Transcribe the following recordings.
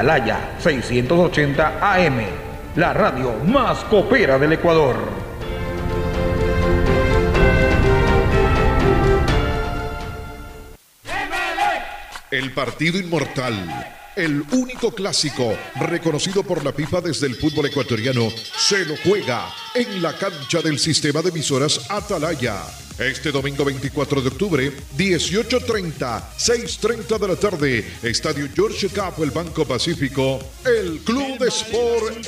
Atalaya 680 AM, la radio más copera del Ecuador. El partido inmortal. El único clásico reconocido por la FIFA desde el fútbol ecuatoriano se lo juega en la cancha del sistema de emisoras Atalaya este domingo 24 de octubre, 18.30, 6.30 de la tarde, Estadio George Cup, el Banco Pacífico, el Club de Sport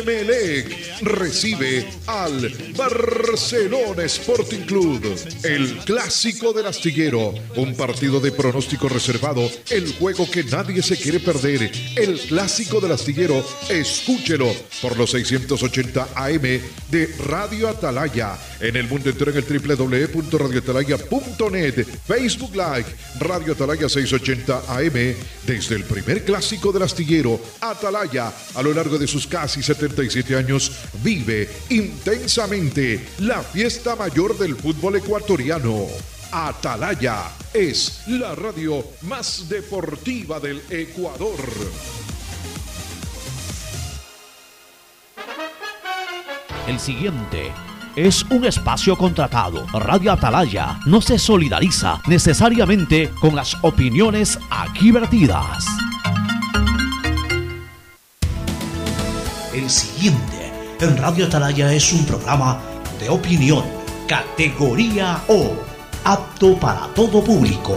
Emelec recibe al Barcelona Sporting Club, el clásico del astillero, un partido de pronóstico reservado, el juego que nadie se quiere perder, el clásico del astillero, escúchelo por los 680 AM de Radio Atalaya, en el mundo entero en el www www.radioatalaya.net, Facebook Live, Radio Atalaya 680 AM, desde el primer clásico del astillero, Atalaya, a lo largo de sus casi 77 años, vive intensamente la fiesta mayor del fútbol ecuatoriano. Atalaya es la radio más deportiva del Ecuador. El siguiente es un espacio contratado. Radio Atalaya no se solidariza necesariamente con las opiniones aquí vertidas. El siguiente en Radio Atalaya es un programa de opinión, categoría O, apto para todo público.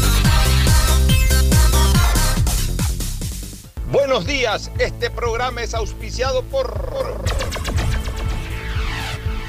Buenos días, este programa es auspiciado por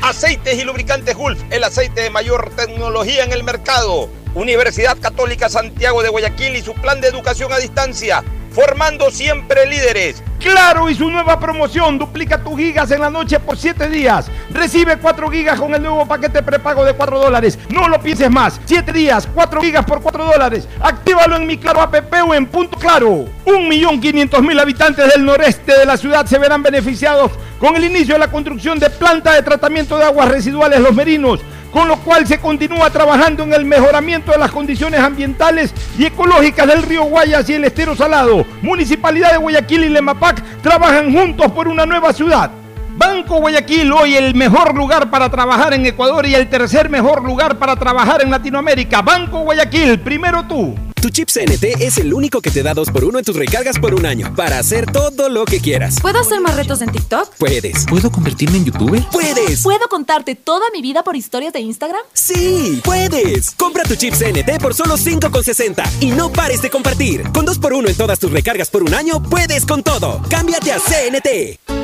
Aceites y lubricantes Gulf, el aceite de mayor tecnología en el mercado. Universidad Católica Santiago de Guayaquil y su plan de educación a distancia, formando siempre líderes. Claro y su nueva promoción, duplica tus gigas en la noche por 7 días. Recibe 4 gigas con el nuevo paquete prepago de 4 dólares. No lo pienses más. 7 días, 4 gigas por 4 dólares. Actívalo en mi Claro app o en Punto Claro. 1.500.000 habitantes del noreste de la ciudad se verán beneficiados con el inicio de la construcción de planta de tratamiento de aguas residuales Los Merinos, con lo cual se continúa trabajando en el mejoramiento de las condiciones ambientales y ecológicas del río Guayas y el estero salado. Municipalidad de Guayaquil y Lemapac trabajan juntos por una nueva ciudad. Banco Guayaquil, hoy el mejor lugar para trabajar en Ecuador y el tercer mejor lugar para trabajar en Latinoamérica. Banco Guayaquil, primero tú. Tu chip CNT es el único que te da 2 por 1 en tus recargas por un año para hacer todo lo que quieras. ¿Puedo hacer más retos en TikTok? Puedes. ¿Puedo convertirme en youtuber? Puedes. ¿Puedo contarte toda mi vida por historias de Instagram? Sí, puedes. Compra tu chip CNT por solo 5,60 y no pares de compartir. Con 2 por 1 en todas tus recargas por un año, puedes con todo. Cámbiate a CNT.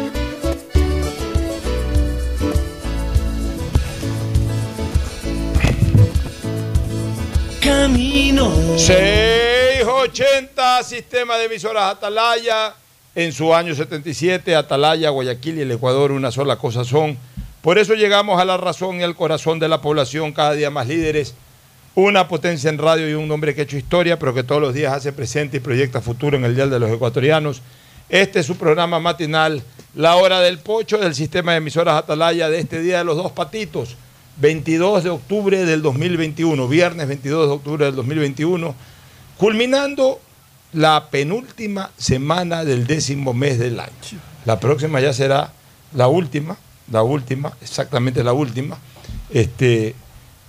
Camino. 680 Sistema de Emisoras Atalaya. En su año 77, Atalaya, Guayaquil y el Ecuador una sola cosa son. Por eso llegamos a la razón y al corazón de la población, cada día más líderes. Una potencia en radio y un hombre que ha hecho historia, pero que todos los días hace presente y proyecta futuro en el Dial de los Ecuatorianos. Este es su programa matinal, La Hora del Pocho del sistema de emisoras Atalaya de este Día de los Dos Patitos 22 de octubre del 2021, viernes 22 de octubre del 2021, culminando la penúltima semana del décimo mes del año. La próxima ya será la última, la última, exactamente la última. Este,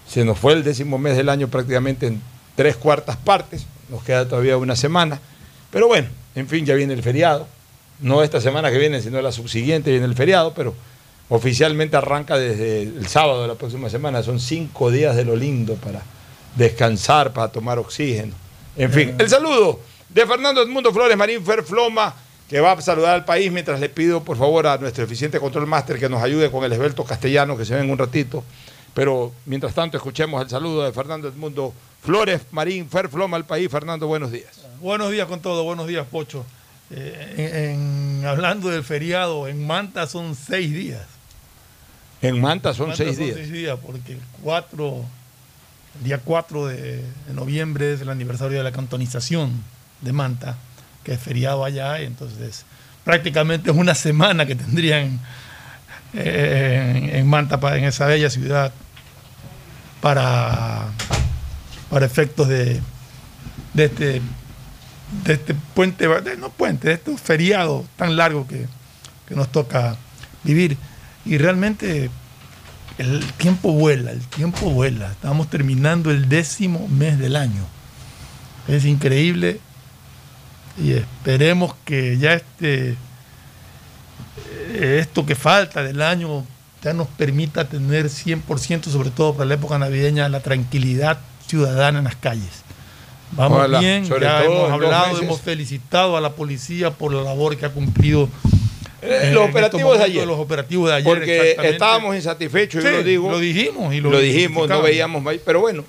se nos fue el décimo mes del año prácticamente en tres cuartas partes, nos queda todavía una semana, pero bueno, en fin, ya viene el feriado, no esta semana que viene, sino la subsiguiente viene el feriado, pero Oficialmente arranca desde el sábado de la próxima semana. Son cinco días de lo lindo para descansar, para tomar oxígeno. En fin, el saludo de Fernando Edmundo Flores Marín Ferfloma, que va a saludar al país mientras le pido por favor a nuestro eficiente control máster que nos ayude con el esbelto castellano que se ven un ratito. Pero mientras tanto escuchemos el saludo de Fernando Edmundo Flores Marín Ferfloma al país. Fernando, buenos días. Buenos días con todo, buenos días Pocho. Eh, en, hablando del feriado, en Manta son seis días. En Manta son, En Manta seis, días. seis días, porque el 4, el día 4 de, de noviembre es el aniversario de la cantonización de Manta, que es feriado allá, y entonces prácticamente es una semana que tendrían eh, en, en Manta, en esa bella ciudad, para, para efectos de, de este de este puente, de- no puente, de estos feriados tan largos que, que nos toca vivir. Y realmente el tiempo vuela, el tiempo vuela. Estamos terminando el décimo mes del año. Es increíble y esperemos que ya este eh, esto que falta del año ya nos permita tener 100%, sobre todo para la época navideña, la tranquilidad ciudadana en las calles. Vamos bien, sobre ya hemos hablado, hemos felicitado a la policía por la labor que ha cumplido. Eh, los operativos de ayer. Los operativos de ayer. Porque estábamos insatisfechos, yo Sí, lo digo. Lo dijimos y lo, lo, dijimos, no veíamos más. Pero bueno,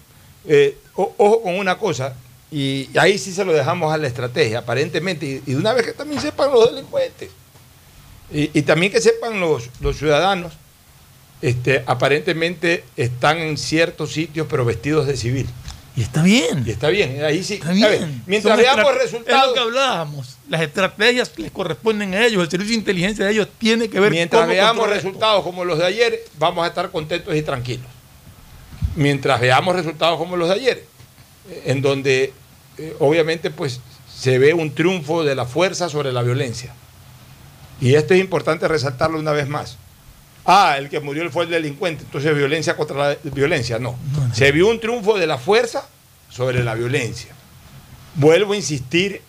eh, o- ojo con una cosa, y ahí sí se lo dejamos a la estrategia, aparentemente, y, y de una vez que también sepan los delincuentes, y, y también que sepan los, los ciudadanos, este, aparentemente están en ciertos sitios, pero vestidos de civil. Y está bien. Y está bien, ahí sí. Está A ver, bien. mientras Son veamos estra- Es lo resultados. que hablábamos. Las estrategias les corresponden a ellos. El servicio de inteligencia de ellos tiene que ver Mientras cómo veamos esto. resultados como los de ayer, vamos a estar contentos y tranquilos. Mientras veamos resultados como los de ayer, eh, en donde eh, obviamente pues se ve un triunfo de la fuerza sobre la violencia. Y esto es importante resaltarlo una vez más. Ah, el que murió fue el delincuente, entonces violencia contra la violencia. No. Se vio un triunfo de la fuerza sobre la violencia. Vuelvo a insistir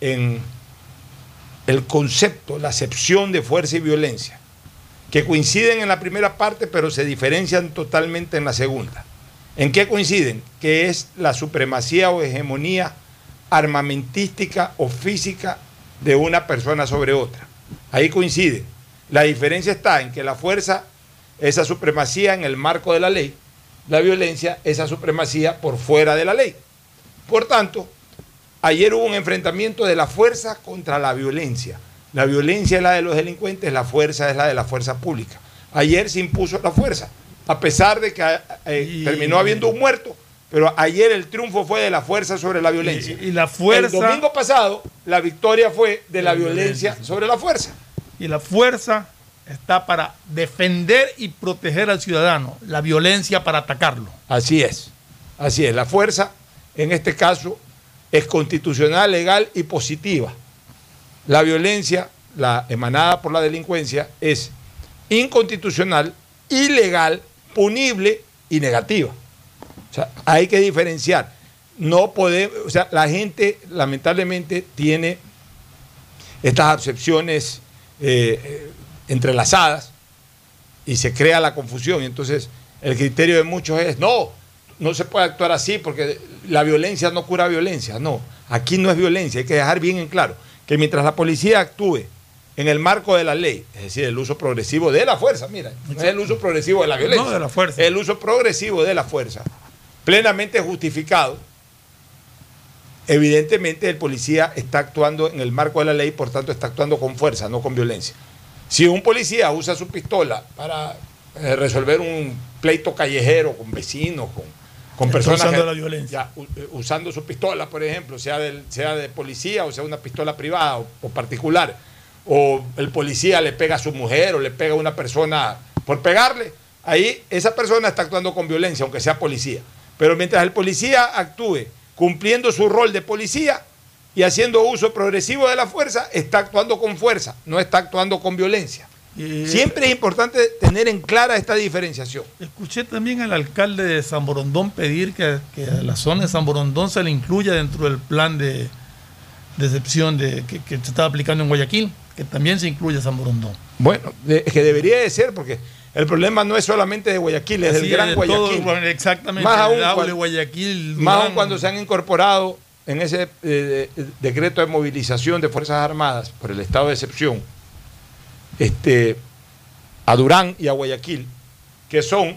en el concepto, la acepción de fuerza y violencia, que coinciden en la primera parte, pero se diferencian totalmente en la segunda. ¿En qué coinciden? Que es la supremacía o hegemonía armamentística o física de una persona sobre otra. Ahí coinciden. La diferencia está en que la fuerza, esa supremacía en el marco de la ley, la violencia, esa supremacía por fuera de la ley. Por tanto, ayer hubo un enfrentamiento de la fuerza contra la violencia. La violencia es la de los delincuentes, la fuerza es la de la fuerza pública. Ayer se impuso la fuerza, a pesar de que eh, Y- terminó habiendo un muerto, pero ayer el triunfo fue de la fuerza sobre la violencia. Y, y la fuerza. El domingo pasado, la victoria fue de la De la violencia violencia. sobre la fuerza. Y la fuerza está para defender y proteger al ciudadano. La violencia para atacarlo. Así es, así es. La fuerza, en este caso, es constitucional, legal y positiva. La violencia, la emanada por la delincuencia, es inconstitucional, ilegal, punible y negativa. O sea, hay que diferenciar. No podemos, o sea, la gente lamentablemente tiene estas acepciones eh, eh, entrelazadas y se crea la confusión. Entonces, el criterio de muchos es, no, no se puede actuar así porque la violencia no cura violencia. No, aquí no es violencia, hay que dejar bien en claro que mientras la policía actúe en el marco de la ley, es decir, el uso progresivo de la fuerza, mira, no es el uso progresivo de la violencia, No, de la fuerza. el uso progresivo de la fuerza, plenamente justificado, evidentemente el policía está actuando en el marco de la ley, por tanto está actuando con fuerza, no con violencia. Si un policía usa su pistola para eh, resolver un pleito callejero con vecinos, con, personas... usando la violencia. ya, eh, usando su pistola, por ejemplo, sea, del, sea de policía o sea una pistola privada o, o particular, o el policía le pega a su mujer o le pega a una persona por pegarle, ahí esa persona está actuando con violencia, aunque sea policía. Pero mientras el policía actúe cumpliendo su rol de policía y haciendo uso progresivo de la fuerza, está actuando con fuerza, no está actuando con violencia. Y- Siempre es importante tener en clara esta diferenciación. Escuché también al alcalde de San Borondón pedir que, que a la zona de San Borondón se le incluya dentro del plan de, de excepción de, que, que se estaba aplicando en Guayaquil, que también se incluya San Borondón. Bueno, es que debería de ser, porque el problema no es solamente de Guayaquil, es Así del Gran de Guayaquil. exactamente. Más el aún cuando- Guayaquil, Más aún cuando se han incorporado en ese eh, decreto de movilización de Fuerzas Armadas por el estado de excepción este, a Durán y a Guayaquil, que son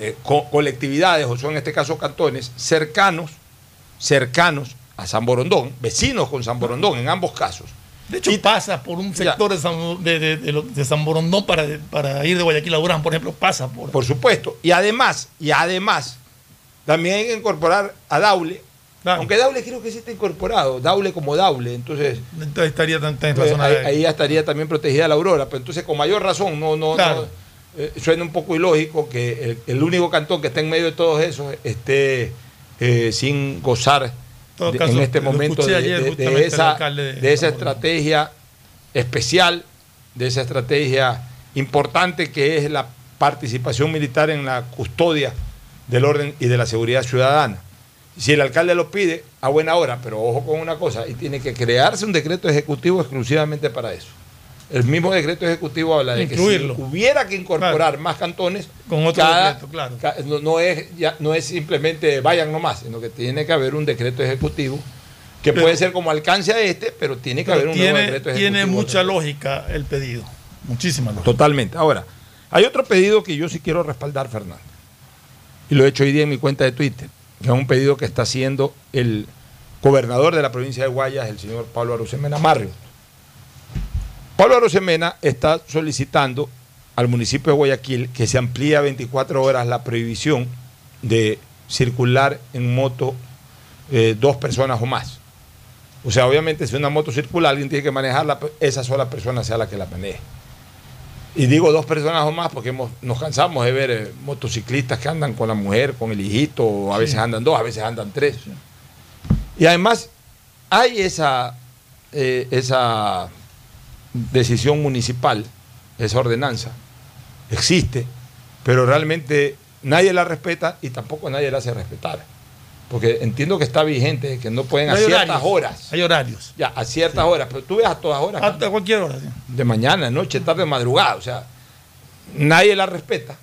eh, co- colectividades, o son en este caso cantones, cercanos, cercanos a San Borondón, vecinos con San Borondón en ambos casos. De hecho, pasa por un sector de San, de, de- de lo- de San Borondón para, para ir de Guayaquil a Durán, por ejemplo, pasa por. Por supuesto. Y además, y además, también hay que incorporar a Daule. Aunque Daule creo que sí está incorporado, Daule como Daule, entonces Entonces estaría tan, zona ahí, ahí ya estaría también protegida la Aurora, pero entonces con mayor razón no, no, Claro. no, eh, suena un poco ilógico que el, el único cantón que está en medio de todos esos esté eh, sin gozar todo de- caso, en este momento de, esa, de esa estrategia especial, de esa estrategia importante que es la participación militar en la custodia del orden y de la seguridad ciudadana. Si el alcalde lo pide, a buena hora, pero ojo con una cosa, y tiene que crearse un decreto ejecutivo exclusivamente para eso. El mismo decreto ejecutivo habla de Incluirlo. que si hubiera que incorporar más cantones, Con otro cada- decreto, claro. no, no es, ya, no es simplemente vayan nomás, sino que tiene que haber un decreto ejecutivo que Pero- puede ser como alcance a este, pero tiene que Pero haber un nuevo tiene, decreto tiene ejecutivo. mucha lógica el pedido. Muchísima lógica. Totalmente. Ahora, hay otro pedido que yo sí quiero respaldar, Fernando. Y lo he hecho hoy día en mi cuenta de Twitter, que es un pedido que está haciendo el gobernador de la provincia de Guayas, el señor Pablo Arosemena Marrio. Pablo Arosemena está solicitando al municipio de Guayaquil que se amplíe a 24 horas la prohibición de circular en moto eh, dos personas o más. O sea, obviamente si una moto circula, alguien tiene que manejarla, pero esa sola persona sea la que la maneje. Y digo dos personas o más porque hemos- nos cansamos de ver eh, motociclistas que andan con la mujer, con el hijito, o a veces andan dos, a veces andan tres. Y además hay esa, eh, esa decisión municipal, esa ordenanza, existe, pero realmente nadie la respeta y tampoco nadie la hace respetar. Porque entiendo que está vigente, que no pueden a ciertas horarios, horas. Hay horarios. Ya, a ciertas horas, pero tú ves a todas horas. Hasta cualquier hora. sí. De mañana, noche, tarde, madrugada. O sea, nadie la respeta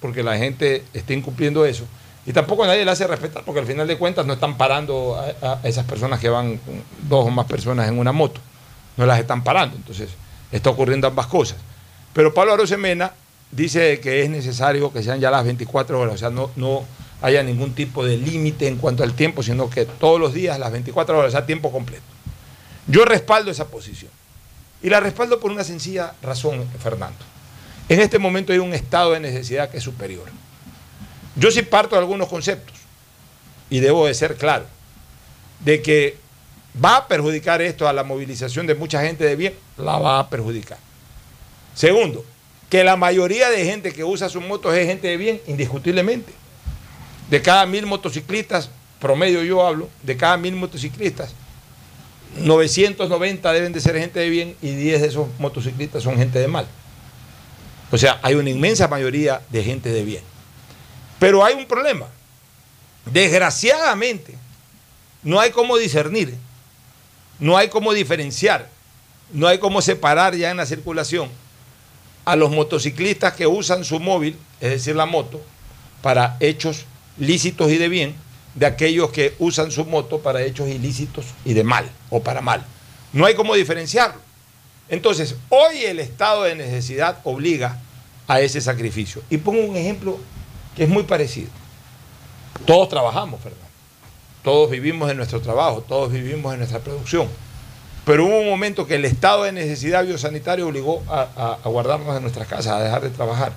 porque la gente está incumpliendo eso. Y tampoco nadie la hace respetar porque al final de cuentas no están parando a, a esas personas que van dos o más personas en una moto. No las están parando. Entonces, está ocurriendo ambas cosas. Pero Pablo Arosemena dice que es necesario que sean ya las 24 horas. O sea, no, no haya ningún tipo de límite en cuanto al tiempo, sino que todos los días, las 24 horas, a tiempo completo. Yo respaldo esa posición. Y la respaldo por una sencilla razón, Fernando. En este momento hay un estado de necesidad que es superior. Yo sí parto de algunos conceptos, y debo de ser claro, de que va a perjudicar esto a la movilización de mucha gente de bien, la va a perjudicar. Segundo, que la mayoría de gente que usa sus motos es gente de bien, indiscutiblemente. De cada mil motociclistas, promedio yo hablo, de cada mil motociclistas, 990 deben de ser gente de bien y 10 de esos motociclistas son gente de mal. O sea, hay una inmensa mayoría de gente de bien. Pero hay un problema. Desgraciadamente, no hay cómo discernir, no hay cómo diferenciar, no hay cómo separar ya en la circulación a los motociclistas que usan su móvil, es decir, la moto, para hechos lícitos y de bien, de aquellos que usan su moto para hechos ilícitos y de mal o para mal. No hay cómo diferenciarlo. Entonces, hoy el estado de necesidad obliga a ese sacrificio. Y pongo un ejemplo que es muy parecido. Todos trabajamos, Fernando. Todos vivimos en nuestro trabajo, todos vivimos en nuestra producción. Pero hubo un momento que el estado de necesidad biosanitaria obligó a, a- a guardarnos en nuestras casas, a dejar de trabajar.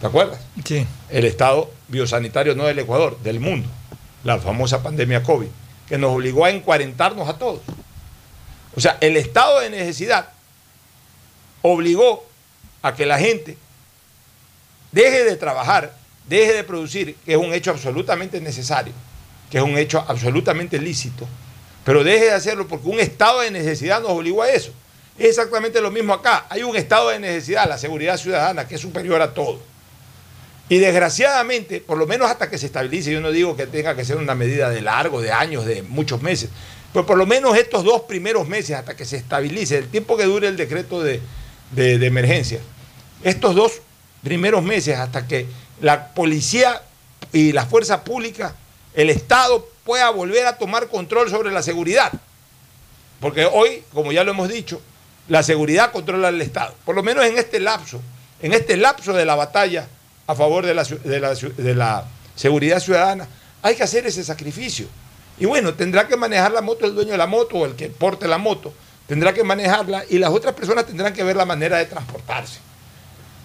¿Te acuerdas? Sí. El estado biosanitario no del Ecuador, del mundo. La famosa pandemia COVID, que nos obligó a encuarentarnos a todos. O sea, el estado de necesidad obligó a que la gente deje de trabajar, deje de producir, que es un hecho absolutamente necesario, que es un hecho absolutamente lícito, pero deje de hacerlo porque un estado de necesidad nos obligó a eso. Es exactamente lo mismo acá. Hay un estado de necesidad, la seguridad ciudadana, que es superior a todo. Y desgraciadamente, por lo menos hasta que se estabilice, yo no digo que tenga que ser una medida de largo, de años, de muchos meses, pero por lo menos estos dos primeros meses hasta que se estabilice, el tiempo que dure el decreto de, de- de emergencia, estos dos primeros meses hasta que la policía y la fuerza pública, el Estado pueda volver a tomar control sobre la seguridad. Porque hoy, como ya lo hemos dicho, la seguridad controla el Estado. Por lo menos en este lapso, en este lapso de la batalla a favor de la, de la seguridad ciudadana, hay que hacer ese sacrificio. Y bueno, tendrá que manejar la moto el dueño de la moto o el que porte la moto. Tendrá que manejarla y las otras personas tendrán que ver la manera de transportarse.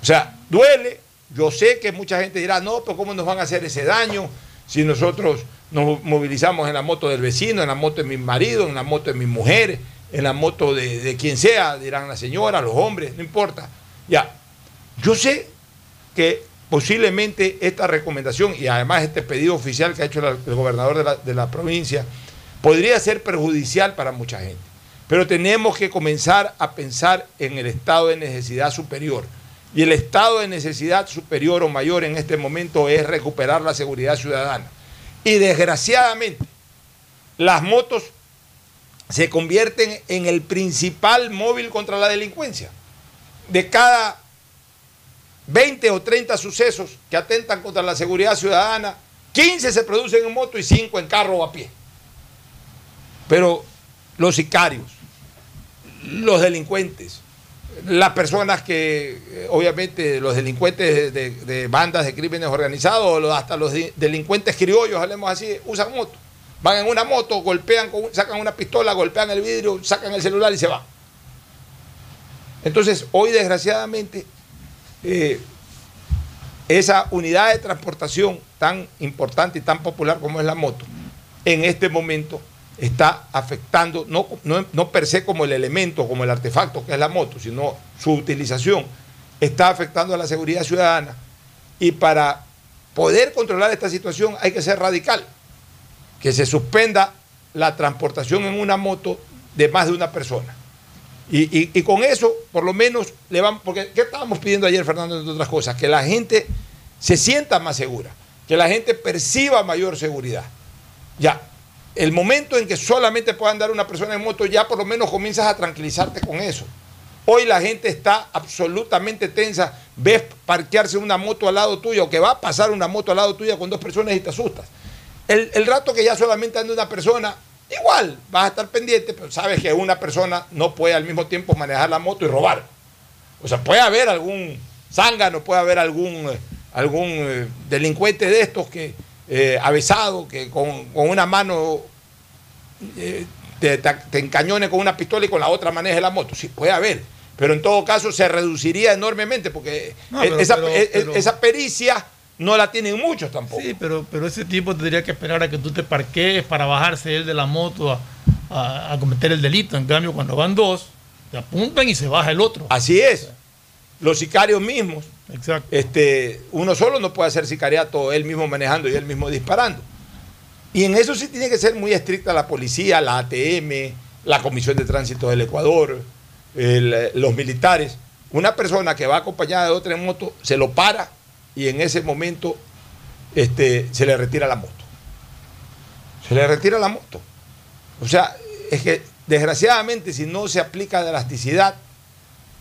O sea, duele. Yo sé que mucha gente dirá, no, pero ¿cómo nos van a hacer ese daño si nosotros nos movilizamos en la moto del vecino, en la moto de mi marido, en la moto de mi mujer, en la moto de, quien sea, dirán la señora, los hombres, no importa. Ya, yo sé que posiblemente esta recomendación y además este pedido oficial que ha hecho el gobernador de la provincia podría ser perjudicial para mucha gente. Pero tenemos que comenzar a pensar en el estado de necesidad superior. Y el estado de necesidad superior o mayor en este momento es recuperar la seguridad ciudadana. Y desgraciadamente, las motos se convierten en el principal móvil contra la delincuencia. De cada 20 o 30 sucesos que atentan contra la seguridad ciudadana, 15 se producen en moto y 5 en carro o a pie. Pero los sicarios, los delincuentes, las personas que, eh, obviamente, los delincuentes de, bandas de crímenes organizados, hasta los de- delincuentes criollos, hablemos así, usan moto. Van en una moto, golpean, sacan una pistola, golpean el vidrio, sacan el celular y se van. Entonces, hoy desgraciadamente, eh, esa unidad de transportación tan importante y tan popular como es la moto, en este momento está afectando, no, no, no per se como el elemento, como el artefacto que es la moto, sino su utilización, está afectando a la seguridad ciudadana. Y para poder controlar esta situación hay que ser radical, que se suspenda la transportación en una moto de más de una persona. Y, y- y con eso, por lo menos, le van, porque ¿qué estábamos pidiendo ayer, Fernando, entre otras cosas? Que la gente se sienta más segura, que la gente perciba mayor seguridad. Ya, el momento en que solamente pueda andar una persona en moto, ya por lo menos comienzas a tranquilizarte con eso. Hoy la gente está absolutamente tensa, ves parquearse una moto al lado tuyo, o que va a pasar una moto al lado tuya con dos personas y te asustas. El, el rato que ya solamente anda una persona, igual vas a estar pendiente, pero sabes que una persona no puede al mismo tiempo manejar la moto y robar. O sea, puede haber algún zángano, puede haber algún, eh, algún eh, delincuente de estos que eh, avesado, que con, con una mano eh, te, te- encañone con una pistola y con la otra maneje la moto. Sí, puede haber. Pero en todo caso se reduciría enormemente porque No, eh, pero- esa, pero- pero- esa pericia no la tienen muchos tampoco. Sí, pero, pero ese tipo tendría que esperar a que tú te parquees para bajarse él de la moto a, a- a cometer el delito. En cambio, cuando van dos, te apuntan y se baja el otro. Así es. Los sicarios mismos, Exacto. este, uno solo no puede hacer sicariato él mismo manejando y él mismo disparando. Y en eso sí tiene que ser muy estricta la policía, la ATM, la Comisión de Tránsito del Ecuador, los militares. Una persona que va acompañada de otra en moto se lo para y en ese momento este, se le retira la moto. Se le retira la moto. O sea, es que desgraciadamente si no se aplica la elasticidad,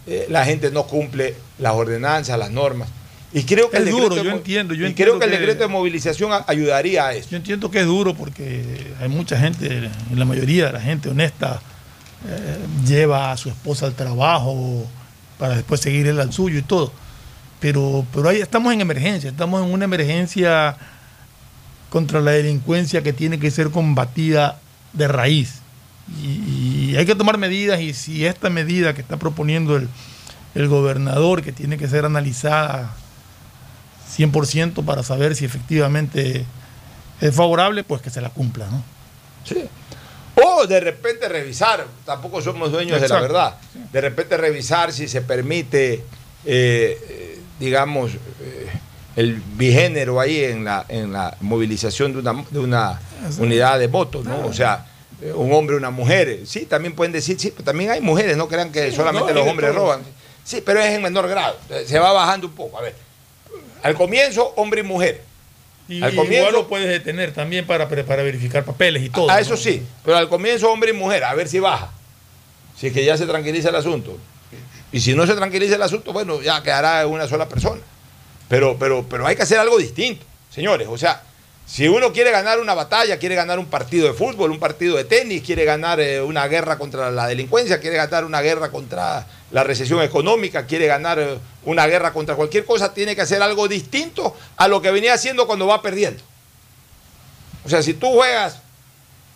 eh, la gente no cumple las ordenanzas, las normas. Y creo que Es el decreto duro, de yo entiendo, yo y entiendo creo que el decreto de movilización ayudaría a eso. Yo entiendo que es duro porque hay mucha gente, la mayoría de la gente honesta, eh, lleva a su esposa al trabajo para después seguir él al suyo y todo. Pero, pero ahí estamos en emergencia, estamos en una emergencia contra la delincuencia que tiene que ser combatida de raíz. Y, y hay que tomar medidas y si esta medida que está proponiendo el, el gobernador, que tiene que ser analizada 100% para saber si efectivamente es favorable, pues que se la cumpla, ¿no? Sí. O de repente revisar, tampoco somos dueños de la verdad, de repente revisar si se permite, eh, eh, digamos, eh, el bigénero ahí en la, en la movilización de una, de una unidad de votos, ¿no? O sea, un hombre, una mujer. Sí, también pueden decir, sí, pero también hay mujeres, no crean que solamente no, los hombres roban. Sí, pero es en menor grado, se va bajando un poco. A ver, al comienzo, hombre y mujer. Y Al igual comienzo- lo puedes detener también para, para verificar papeles y todo. A ¿no? eso sí, pero al comienzo hombre y mujer, a ver si baja. Si es que ya se tranquiliza el asunto. Y si no se tranquiliza el asunto, bueno, ya quedará una sola persona. Pero, pero, pero hay que hacer algo distinto, señores. O sea, si uno quiere ganar una batalla, quiere ganar un partido de fútbol, un partido de tenis, quiere ganar eh, una guerra contra la delincuencia, quiere ganar una guerra contra la recesión económica, quiere ganar eh, una guerra contra cualquier cosa, tiene que hacer algo distinto a lo que venía haciendo cuando va perdiendo. O sea, si tú juegas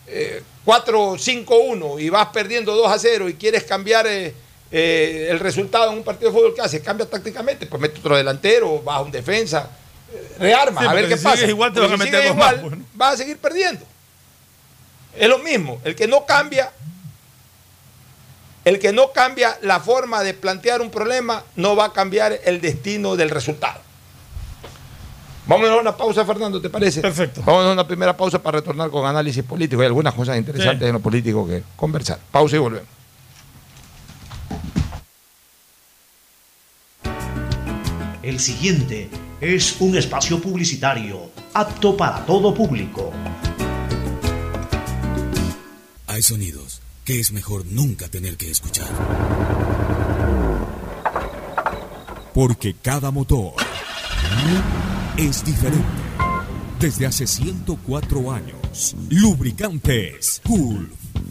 eh, 4-5-1 y vas perdiendo 2 a 0 y quieres cambiar eh, el resultado en un partido de fútbol, ¿qué haces? Cambia tácticamente, pues mete otro delantero, baja un defensa, eh, rearma, Sí, a ver qué si pasa. igual te van a si meter más, igual, pues, ¿no? vas a seguir perdiendo. Es lo mismo, el que no cambia, el que no cambia la forma de plantear un problema no va a cambiar el destino del resultado. Vamos a una pausa, Fernando, ¿te parece? Perfecto. Vamos a una primera pausa para retornar con análisis político y algunas cosas interesantes Sí. en lo político que conversar. Pausa y volvemos. El siguiente es un espacio publicitario apto para todo público. Hay sonidos que es mejor nunca tener que escuchar. Porque cada motor es diferente. Desde hace 104 años, Lubricantes Gulf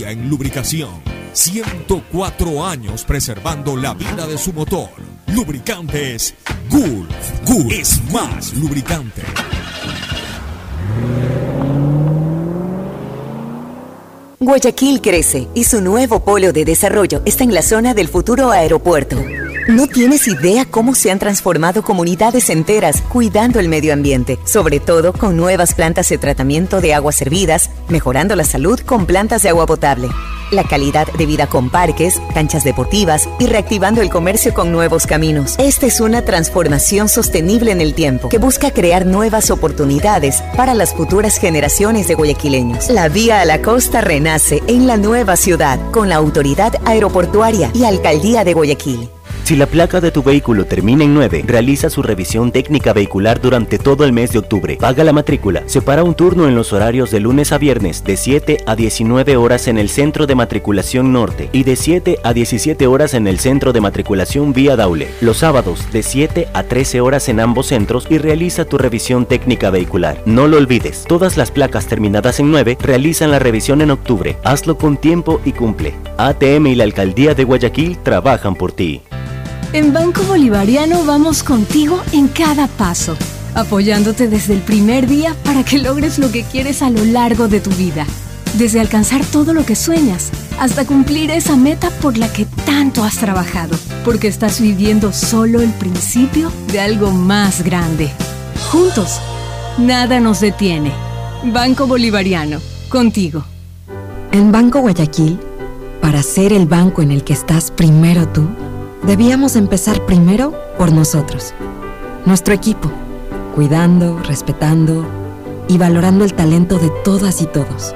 en lubricación. 104 años preservando la vida de su motor. Lubricantes Gulf. Gulf es más lubricante. Guayaquil crece y su nuevo polo de desarrollo está en la zona del futuro aeropuerto. No tienes idea cómo se han transformado comunidades enteras cuidando el medio ambiente, sobre todo con nuevas plantas de tratamiento de aguas servidas, mejorando la salud con plantas de agua potable, la calidad de vida con parques, canchas deportivas y reactivando el comercio con nuevos caminos. Esta es una transformación sostenible en el tiempo que busca crear nuevas oportunidades para las futuras generaciones de guayaquileños. La vía a la costa renace en la nueva ciudad con la autoridad aeroportuaria y alcaldía de Guayaquil. Si la placa de tu vehículo termina en 9, realiza su revisión técnica vehicular durante todo el mes de octubre. Paga la matrícula. Separa un turno en los horarios de lunes a viernes de 7 a 19 horas en el centro de matriculación norte y de 7 a 17 horas en el centro de matriculación vía Daule. Los sábados de 7 a 13 horas en ambos centros y realiza tu revisión técnica vehicular. No lo olvides, todas las placas terminadas en 9 realizan la revisión en octubre. Hazlo con tiempo y cumple. ATM y la Alcaldía de Guayaquil trabajan por ti. En Banco Bolivariano vamos contigo en cada paso, apoyándote desde el primer día para que logres lo que quieres a lo largo de tu vida. Desde alcanzar todo lo que sueñas hasta cumplir esa meta por la que tanto has trabajado, porque estás viviendo solo el principio de algo más grande. Juntos, nada nos detiene. Banco Bolivariano, contigo. En Banco Guayaquil, para ser el banco en el que estás primero tú, debíamos empezar primero por nosotros, nuestro equipo, cuidando, respetando y valorando el talento de todas y todos.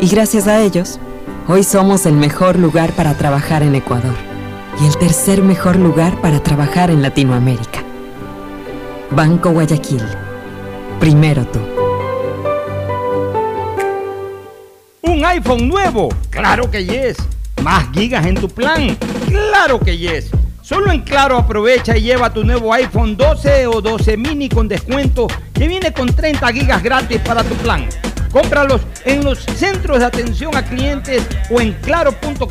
Y gracias a ellos, hoy somos el mejor lugar para trabajar en Ecuador y el tercer mejor lugar para trabajar en Latinoamérica. Banco Guayaquil, primero tú. ¿Un iPhone nuevo? Claro que yes. ¿Más gigas en tu plan? Claro que yes. Solo en Claro aprovecha y lleva tu nuevo iPhone 12 o 12 mini con descuento que viene con 30 gigas gratis para tu plan. Cómpralos en los centros de atención a clientes o en claro.com.es.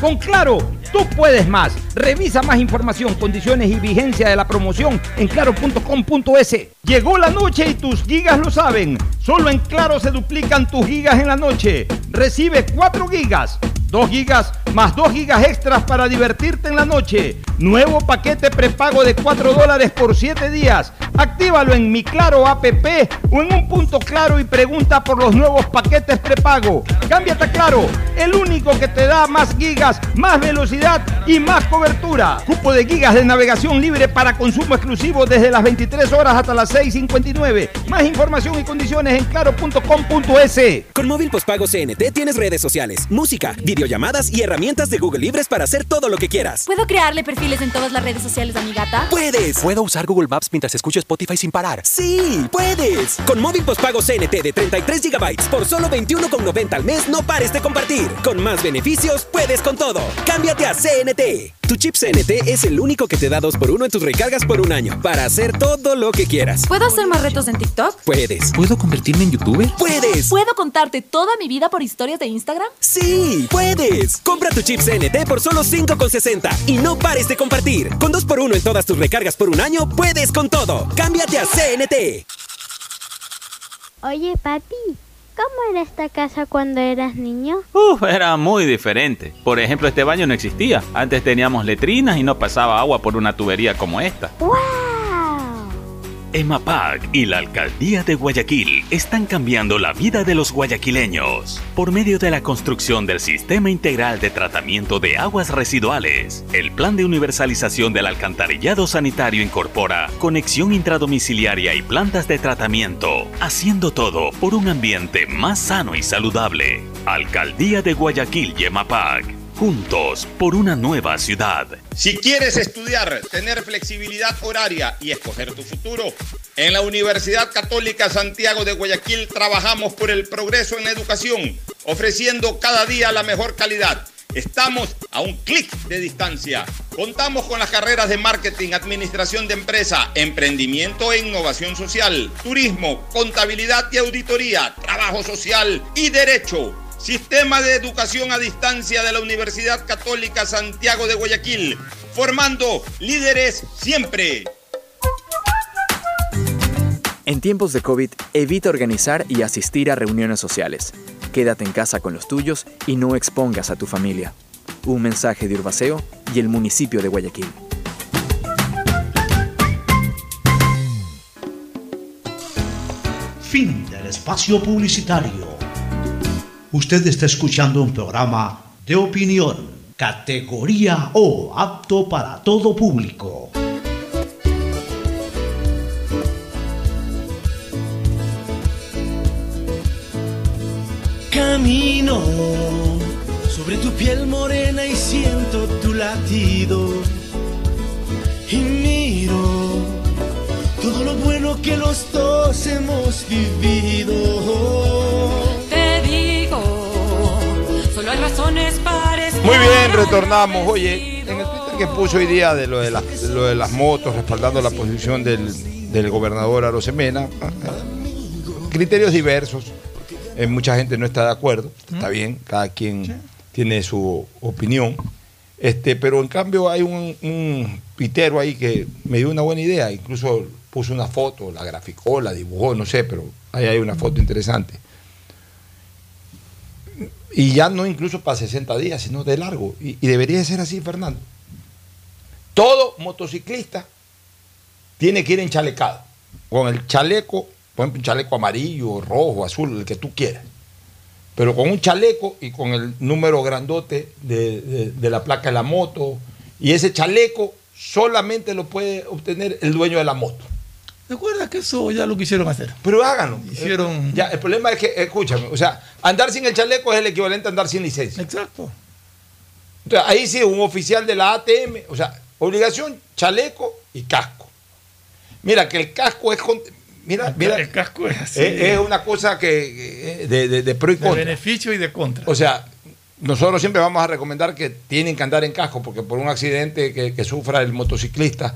Con Claro, tú puedes más. Revisa más información, condiciones y vigencia de la promoción en claro.com.es. Llegó la noche y tus gigas lo saben. Solo en Claro se duplican tus gigas en la noche. Recibe 4 gigas. 2 gigas más 2 gigas extras para divertirte en la noche. Nuevo paquete prepago de 4 dólares por 7 días. Actívalo en mi Claro app o en un punto claro y pregunta por los nuevos paquetes prepago. Cámbiate a Claro, el único que te da más gigas, más velocidad y más cobertura. Cupo de gigas de navegación libre para consumo exclusivo desde las 23 horas hasta las 6.59. Más información y condiciones en claro.com.es. Con móvil postpago CNT tienes redes sociales, música, videollamadas y herramientas herramientas de Google Libres para hacer todo lo que quieras. ¿Puedo crearle perfiles en todas las redes sociales a mi gata? ¡Puedes! ¿Puedo usar Google Maps mientras escucho Spotify sin parar? ¡Sí! ¡Puedes! Con móvil postpago CNT de 33 GB por solo 21,90 al mes, no pares de compartir. Con más beneficios, puedes con todo. Cámbiate a CNT. Tu chip CNT es el único que te da 2x1 en tus recargas por un año para hacer todo lo que quieras. ¿Puedo hacer más retos en TikTok? Puedes. ¿Puedo convertirme en youtuber? ¡Puedes! ¿Puedo contarte toda mi vida por historias de Instagram? ¡Sí! ¡Puedes! Compra tu chip CNT por solo 5,60 y no pares de compartir. Con 2x1 en todas tus recargas por un año, puedes con todo. Cámbiate a CNT. Oye, papi, ¿cómo era esta casa cuando eras niño? Uf, era muy diferente. Por ejemplo, este baño no existía. Antes teníamos letrinas y no pasaba agua por una tubería como esta. ¡Wow! EMAPAC y la Alcaldía de Guayaquil están cambiando la vida de los guayaquileños por medio de la construcción del Sistema Integral de Tratamiento de Aguas Residuales. El Plan de Universalización del Alcantarillado Sanitario incorpora conexión intradomiciliaria y plantas de tratamiento, haciendo todo por un ambiente más sano y saludable. Alcaldía de Guayaquil y EMAPAC. Juntos por una nueva ciudad. Si quieres estudiar, tener flexibilidad horaria y escoger tu futuro, en la Universidad Católica Santiago de Guayaquil trabajamos por el progreso en educación, ofreciendo cada día la mejor calidad. Estamos a un clic de distancia. Contamos con las carreras de marketing, administración de empresa, emprendimiento e innovación social, turismo, contabilidad y auditoría, trabajo social y derecho. Sistema de Educación a Distancia de la Universidad Católica Santiago de Guayaquil, formando líderes siempre. En tiempos de COVID, evita organizar y asistir a reuniones sociales. Quédate en casa con los tuyos y no expongas a tu familia. Un mensaje de Urbaceo y el municipio de Guayaquil. Fin del espacio publicitario. Usted está escuchando un programa de opinión, categoría O, apto para todo público. Camino sobre tu piel morena y siento tu latido. Y miro todo lo bueno que los dos hemos vivido. Bien, retornamos. Oye, en el Twitter que puso hoy día de lo de, las- lo de las motos, respaldando la posición del, del gobernador Arosemena, criterios diversos. Eh, mucha gente no está de acuerdo, está bien, cada quien tiene su opinión. Este, pero en cambio hay un, un tuitero ahí que me dio una buena idea, incluso puso una foto, la graficó, la dibujó, no sé, pero ahí hay una foto interesante. Y ya no incluso para 60 días, sino de largo. Y, debería de ser así, Fernando. Todo motociclista tiene que ir enchalecado. Con el chaleco, por ejemplo, un chaleco amarillo, rojo, azul, el que tú quieras. Pero con un chaleco y con el número grandote de- de la placa de la moto. Y ese chaleco solamente lo puede obtener el dueño de la moto. ¿Recuerda que eso ya lo quisieron hacer? Pero háganlo. Hicieron. Ya, el problema es que, escúchame, o sea, andar sin el chaleco es el equivalente a andar sin licencia. Exacto. Entonces, ahí sí, un oficial de la ATM, o sea, obligación, chaleco y casco. Mira, que el casco es. con- Mira, mira. El casco es así. Es, es una cosa que, que- de, de- de pro y De contra. beneficio y de contra. O sea, nosotros siempre vamos a recomendar que tienen que andar en casco, porque por un accidente que, que sufra el motociclista,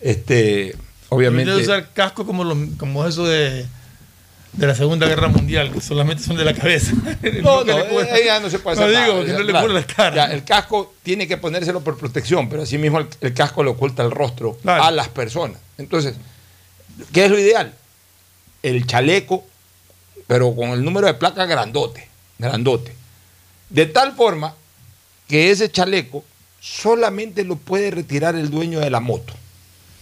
este, obviamente. Debe usar casco como, los, como eso de, de la Segunda Guerra Mundial, que solamente son de la cabeza. No, que no, eh, ya no se puede No hacer digo, nada, que ya, no le claro. la cara. Ya, el casco tiene que ponérselo por protección, pero así mismo el, el casco le oculta el rostro a las personas. Entonces, ¿qué es lo ideal? El chaleco, pero con el número de placa grandote, grandote. De tal forma que ese chaleco solamente lo puede retirar el dueño de la moto.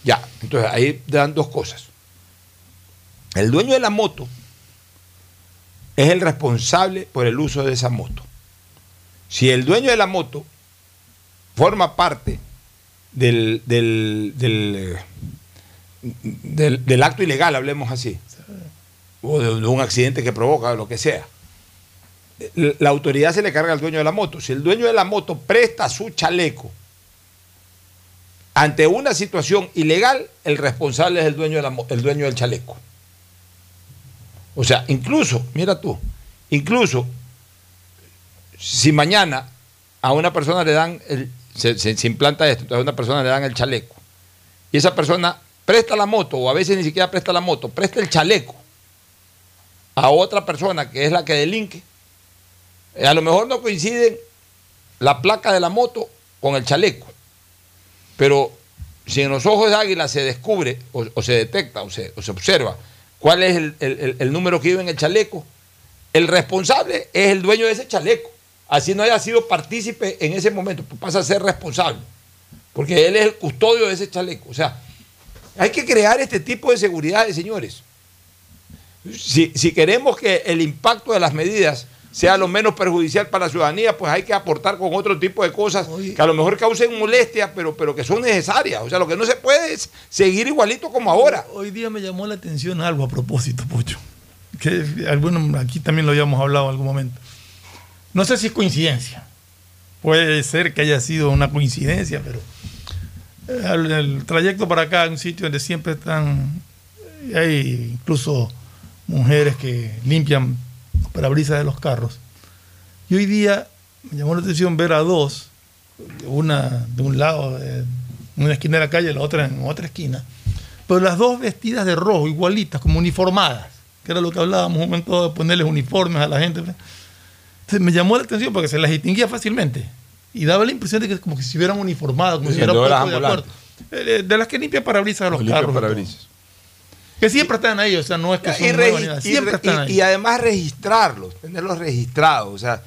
Ya, entonces ahí dan dos cosas. El dueño de la moto es el responsable por el uso de esa moto. Si el dueño de la moto forma parte del, del, del, del- acto ilegal, hablemos así, o de, un accidente que provoca, lo que sea, la autoridad se le carga al dueño de la moto. Si el dueño de la moto presta su chaleco ante una situación ilegal, el responsable es el dueño, dueño del chaleco. O sea, incluso, mira tú, incluso si mañana a una persona le dan, el- se, implanta esto, a una persona le dan el chaleco, y esa persona presta la moto, o a veces ni siquiera presta la moto, presta el chaleco a otra persona que es la que delinque, eh, a lo mejor no coinciden la placa de la moto con el chaleco, pero si en los ojos de águila se descubre o, se detecta o se, o se observa cuál es el, el- el- número que iba en el chaleco, el responsable es el dueño de ese chaleco. Así no haya sido partícipe en ese momento, pues pasa a ser responsable, porque él es el custodio de ese chaleco. O sea, hay que crear este tipo de seguridades, señores. Si, si queremos que el impacto de las medidas sea lo menos perjudicial para la ciudadanía, pues hay que aportar con otro tipo de cosas que a lo mejor causen molestia, pero, pero que son necesarias. O sea, lo que no se puede es seguir igualito como ahora. Hoy día me llamó la atención algo a propósito, Pocho. Que alguno, aquí también lo habíamos hablado en algún momento. No sé si es coincidencia. Puede ser que haya sido una coincidencia, pero eh, el, el trayecto para acá, un sitio donde siempre están, eh, hay incluso mujeres que limpian parabrisas de los carros. Y hoy día me llamó la atención ver a dos, una de un lado, eh, en una esquina de la calle, la otra en otra esquina, pero las dos vestidas de rojo, igualitas, como uniformadas, que era lo que hablábamos un momento de ponerles uniformes a la gente. Entonces me llamó la atención porque se las distinguía fácilmente y daba la impresión de que como que se hubieran uniformado, como si puesto de acuerdo. Eh, De las que limpian parabrisas de los carros. parabrisas. Que siempre están ahí, o sea, no es que son y siempre re- están ahí. y además registrarlos, tenerlos registrados. O sea,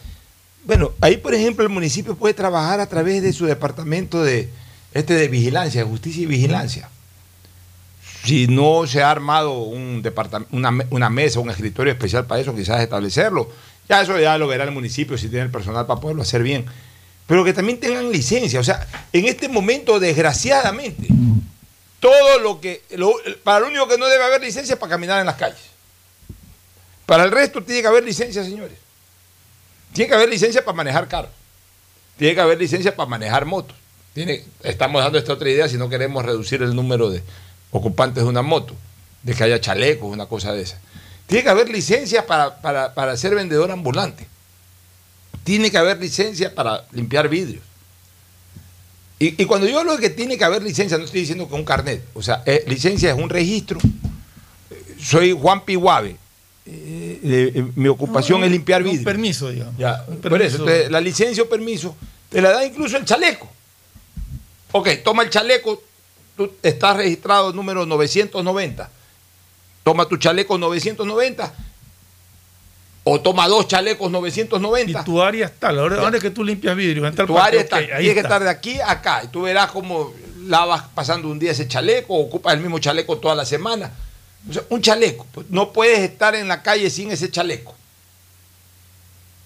bueno, ahí por ejemplo el municipio puede trabajar a través de su departamento de, este de vigilancia, de justicia y vigilancia. Si no se ha armado un una, una mesa, un escritorio especial para eso, quizás establecerlo. Ya eso ya lo verá el municipio si tiene el personal para poderlo hacer bien. Pero que también tengan licencia. O sea, en este momento, desgraciadamente, todo lo que. para lo único que no debe haber licencia es para caminar en las calles. Para el resto tiene que haber licencia, señores. Tiene que haber licencia para manejar carros. Tiene que haber licencia para manejar motos. Tiene, estamos dando esta otra idea si no queremos reducir el número de ocupantes de una moto, de que haya chalecos, una cosa de esa. Tiene que haber licencia para, para, para ser vendedor ambulante. Tiene que haber licencia para limpiar vidrios. Y, y cuando yo hablo de que tiene que haber licencia, no estoy diciendo que un carnet. O sea, eh, licencia es un registro. Soy Juan Pihuave. Eh, eh, mi ocupación No, es limpiar un vidrios. permiso, digamos. Ya, Un por eso, entonces, la licencia o permiso te la da incluso el chaleco. Ok, toma el chaleco, tú estás registrado número 990. Toma tu chaleco 990 o toma dos chalecos 990. Y tu área está, la hora, la hora que tú limpias vidrio, en Tu parte, área está, ahí tienes que estar de aquí a acá. Y tú verás cómo lavas pasando un día ese chaleco, ocupas el mismo chaleco toda la semana. O sea, un chaleco. pues, No puedes estar en la calle sin ese chaleco.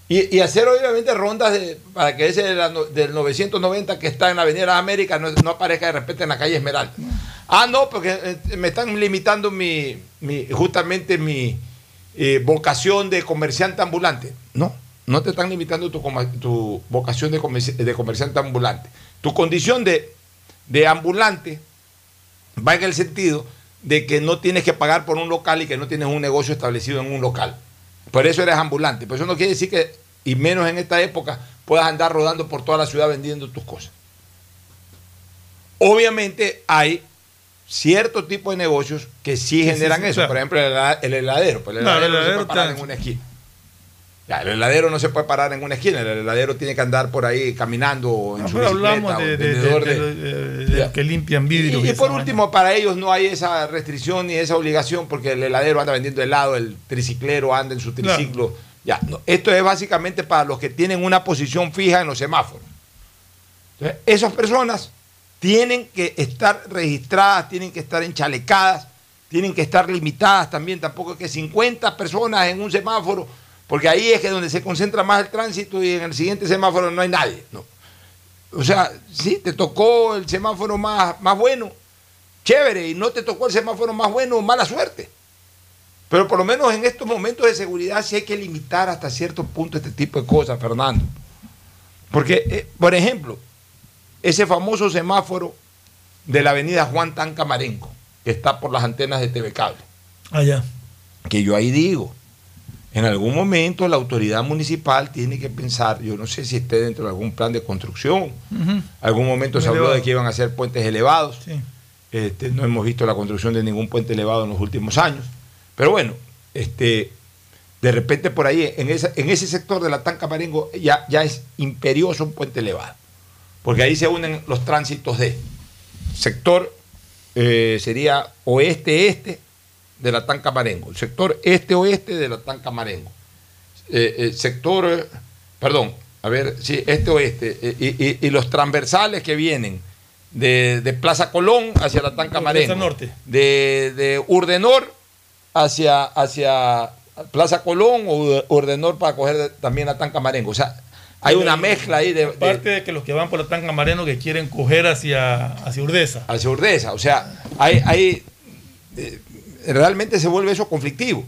Y, y hacer obviamente rondas de- para que ese de la no- del 990 que está en la Avenida Américas no, no aparezca de repente en la calle Esmeralda. Ah, no, porque eh, me están limitando mi, mi- justamente mi eh, vocación de comerciante ambulante. No, no te están limitando tu, tu vocación de, de comerciante ambulante. Tu condición de, de ambulante va en el sentido de que no tienes que pagar por un local y que no tienes un negocio establecido en un local. Por eso eres ambulante. Pero eso no quiere decir que, y menos en esta época, puedas andar rodando por toda la ciudad vendiendo tus cosas. Obviamente hay cierto tipo de negocios que sí Sí, sí, generan sí, eso. claro. Por ejemplo, el, hela- el heladero. Pues el heladero, el no se puede parar en una esquina. Ya, el heladero no se puede parar en una esquina. El heladero tiene que andar por ahí caminando en No, su pero bicicleta. hablamos de, que limpian vidrios. y, por último, para ellos no hay esa restricción ni esa obligación porque el heladero anda vendiendo helado, el triciclero anda en su Claro. triciclo. Ya, no, esto es básicamente para los que tienen una posición fija en los semáforos. Entonces, esas personas tienen que estar registradas, tienen que estar enchalecadas, tienen que estar limitadas también. Tampoco es que 50 personas en un semáforo, porque ahí es que donde se concentra más el tránsito y en el siguiente semáforo no hay nadie. No. O sea, sí, te tocó el semáforo más, más bueno, chévere, y no te tocó el semáforo más bueno, mala suerte. Pero por lo menos en estos momentos de seguridad sí hay que limitar hasta cierto punto este tipo de cosas, Fernando. Porque, eh, por ejemplo, ese famoso semáforo de la avenida Juan Tancamarenco, que está por las antenas de TV Cable. Allá. Que yo ahí digo, en algún momento la autoridad municipal tiene que pensar, yo no sé si esté dentro de algún plan de construcción, algún momento se habló de que iban a hacer puentes elevados, este, no hemos visto la construcción de ningún puente elevado en los últimos años, pero bueno, este, de repente por ahí, en, esa- en ese sector de la Tanca Marengo, ya, ya es imperioso un puente elevado, porque ahí se unen los tránsitos de sector, eh, sería oeste-este de la Tanca Marengo, el sector este-oeste de la Tanca Marengo, Eh, el sector, eh, perdón, a ver, sí, este-oeste, eh, y, y- y los transversales que vienen de, de Plaza Colón hacia la Tanca Marengo, Norte. de, de Urdenor hacia, hacia Plaza Colón o Urdenor para coger también la Tanca Marengo, o sea, hay una mezcla ahí de, Aparte de que los que van por la Tanga Mareno que quieren coger hacia, hacia Urdesa. hacia Urdesa. O sea, hay, hay, eh, realmente se vuelve eso conflictivo.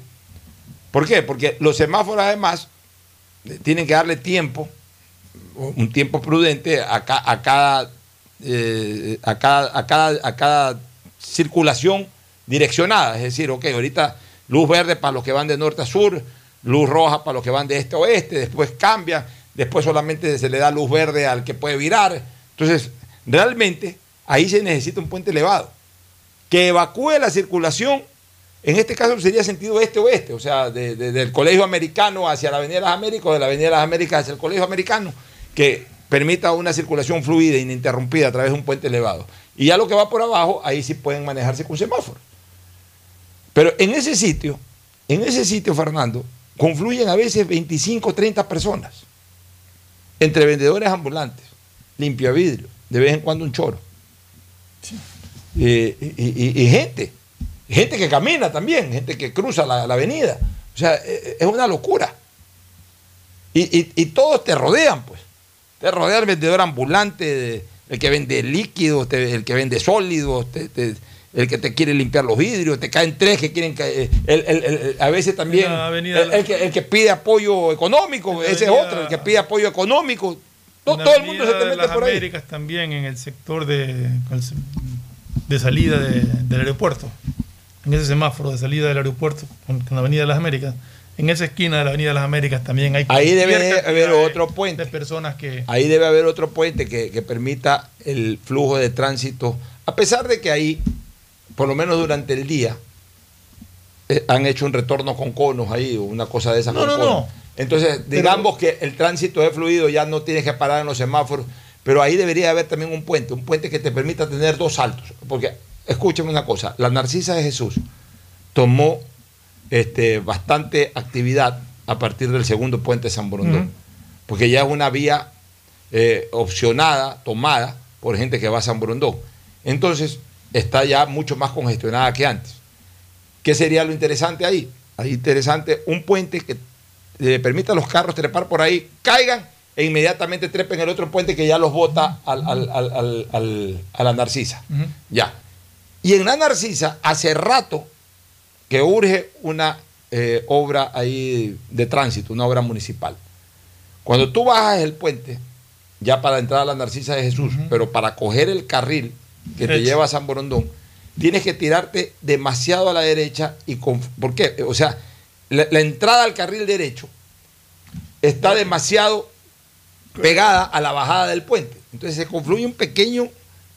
¿Por qué? Porque los semáforos además eh, tienen que darle tiempo, un tiempo prudente a, ca- a cada, eh, a, cada, a, cada, a cada circulación direccionada. Es decir, ok, ahorita luz verde para los que van de norte a sur, luz roja para los que van de este a oeste, después cambia, después solamente se le da luz verde al que puede virar. Entonces, realmente ahí se necesita un puente elevado que evacúe la circulación. En este caso sería sentido este-oeste, o sea, de- de- del Colegio Americano hacia la Avenida de las Américas o de la Avenida de las Américas hacia el Colegio Americano, que permita una circulación fluida e ininterrumpida a través de un puente elevado. Y ya lo que va por abajo, ahí sí pueden manejarse con semáforos. Pero en ese sitio, en ese sitio, Fernando, confluyen a veces 25, 30 personas, entre vendedores ambulantes, limpia vidrio, de vez en cuando un choro. Eh, y, y- y gente, gente que camina también, gente que cruza la, la avenida. O sea, eh, es una locura. Y, todos te rodean, pues. Te rodea el vendedor ambulante, el que vende líquidos, te- el que vende sólidos, te- te- el que te quiere limpiar los vidrios, te caen tres que quieren caer. el- el- el- a veces también el, que, pide apoyo económico, ese es otro, el que pide apoyo económico. Todo el mundo se te mete las por ahí. Américas también en el sector de, de salida de- del aeropuerto. En ese semáforo de salida del aeropuerto con, con la Avenida de las Américas. En esa esquina de la Avenida de las Américas también hay Ahí debe haber otro puente. de personas que Ahí debe haber otro puente que, que permita el flujo de tránsito, a pesar de que ahí, por lo menos durante el día, eh, han hecho un retorno con conos ahí, o una cosa de esas No, con no, conos. no. Entonces, digamos que el tránsito es fluido, ya no tienes que parar en los semáforos, pero ahí debería haber también un puente, un puente que te permita tener dos saltos. Porque, escúchame una cosa, la Narcisa de Jesús tomó este, bastante actividad a partir del segundo puente de San Borondón, porque ya es una vía eh, opcionada, tomada por gente que va a San Borondón. Entonces, está ya mucho más congestionada que antes. ¿Qué sería lo interesante ahí? Ahí interesante un puente que le permita a los carros trepar por ahí, caigan e inmediatamente trepen el otro puente que ya los bota al- al- al- al- al- a la Narcisa. Ya. Y en la Narcisa, hace rato que urge una eh, obra ahí de tránsito, una obra municipal. Cuando tú bajas el puente, ya para entrar a la Narcisa de Jesús, pero para coger el carril que te lleva a San Borondón, tienes que tirarte demasiado a la derecha y con, ¿por qué? O sea, la, la entrada al carril derecho está demasiado pegada a la bajada del puente. Entonces se confluye un pequeño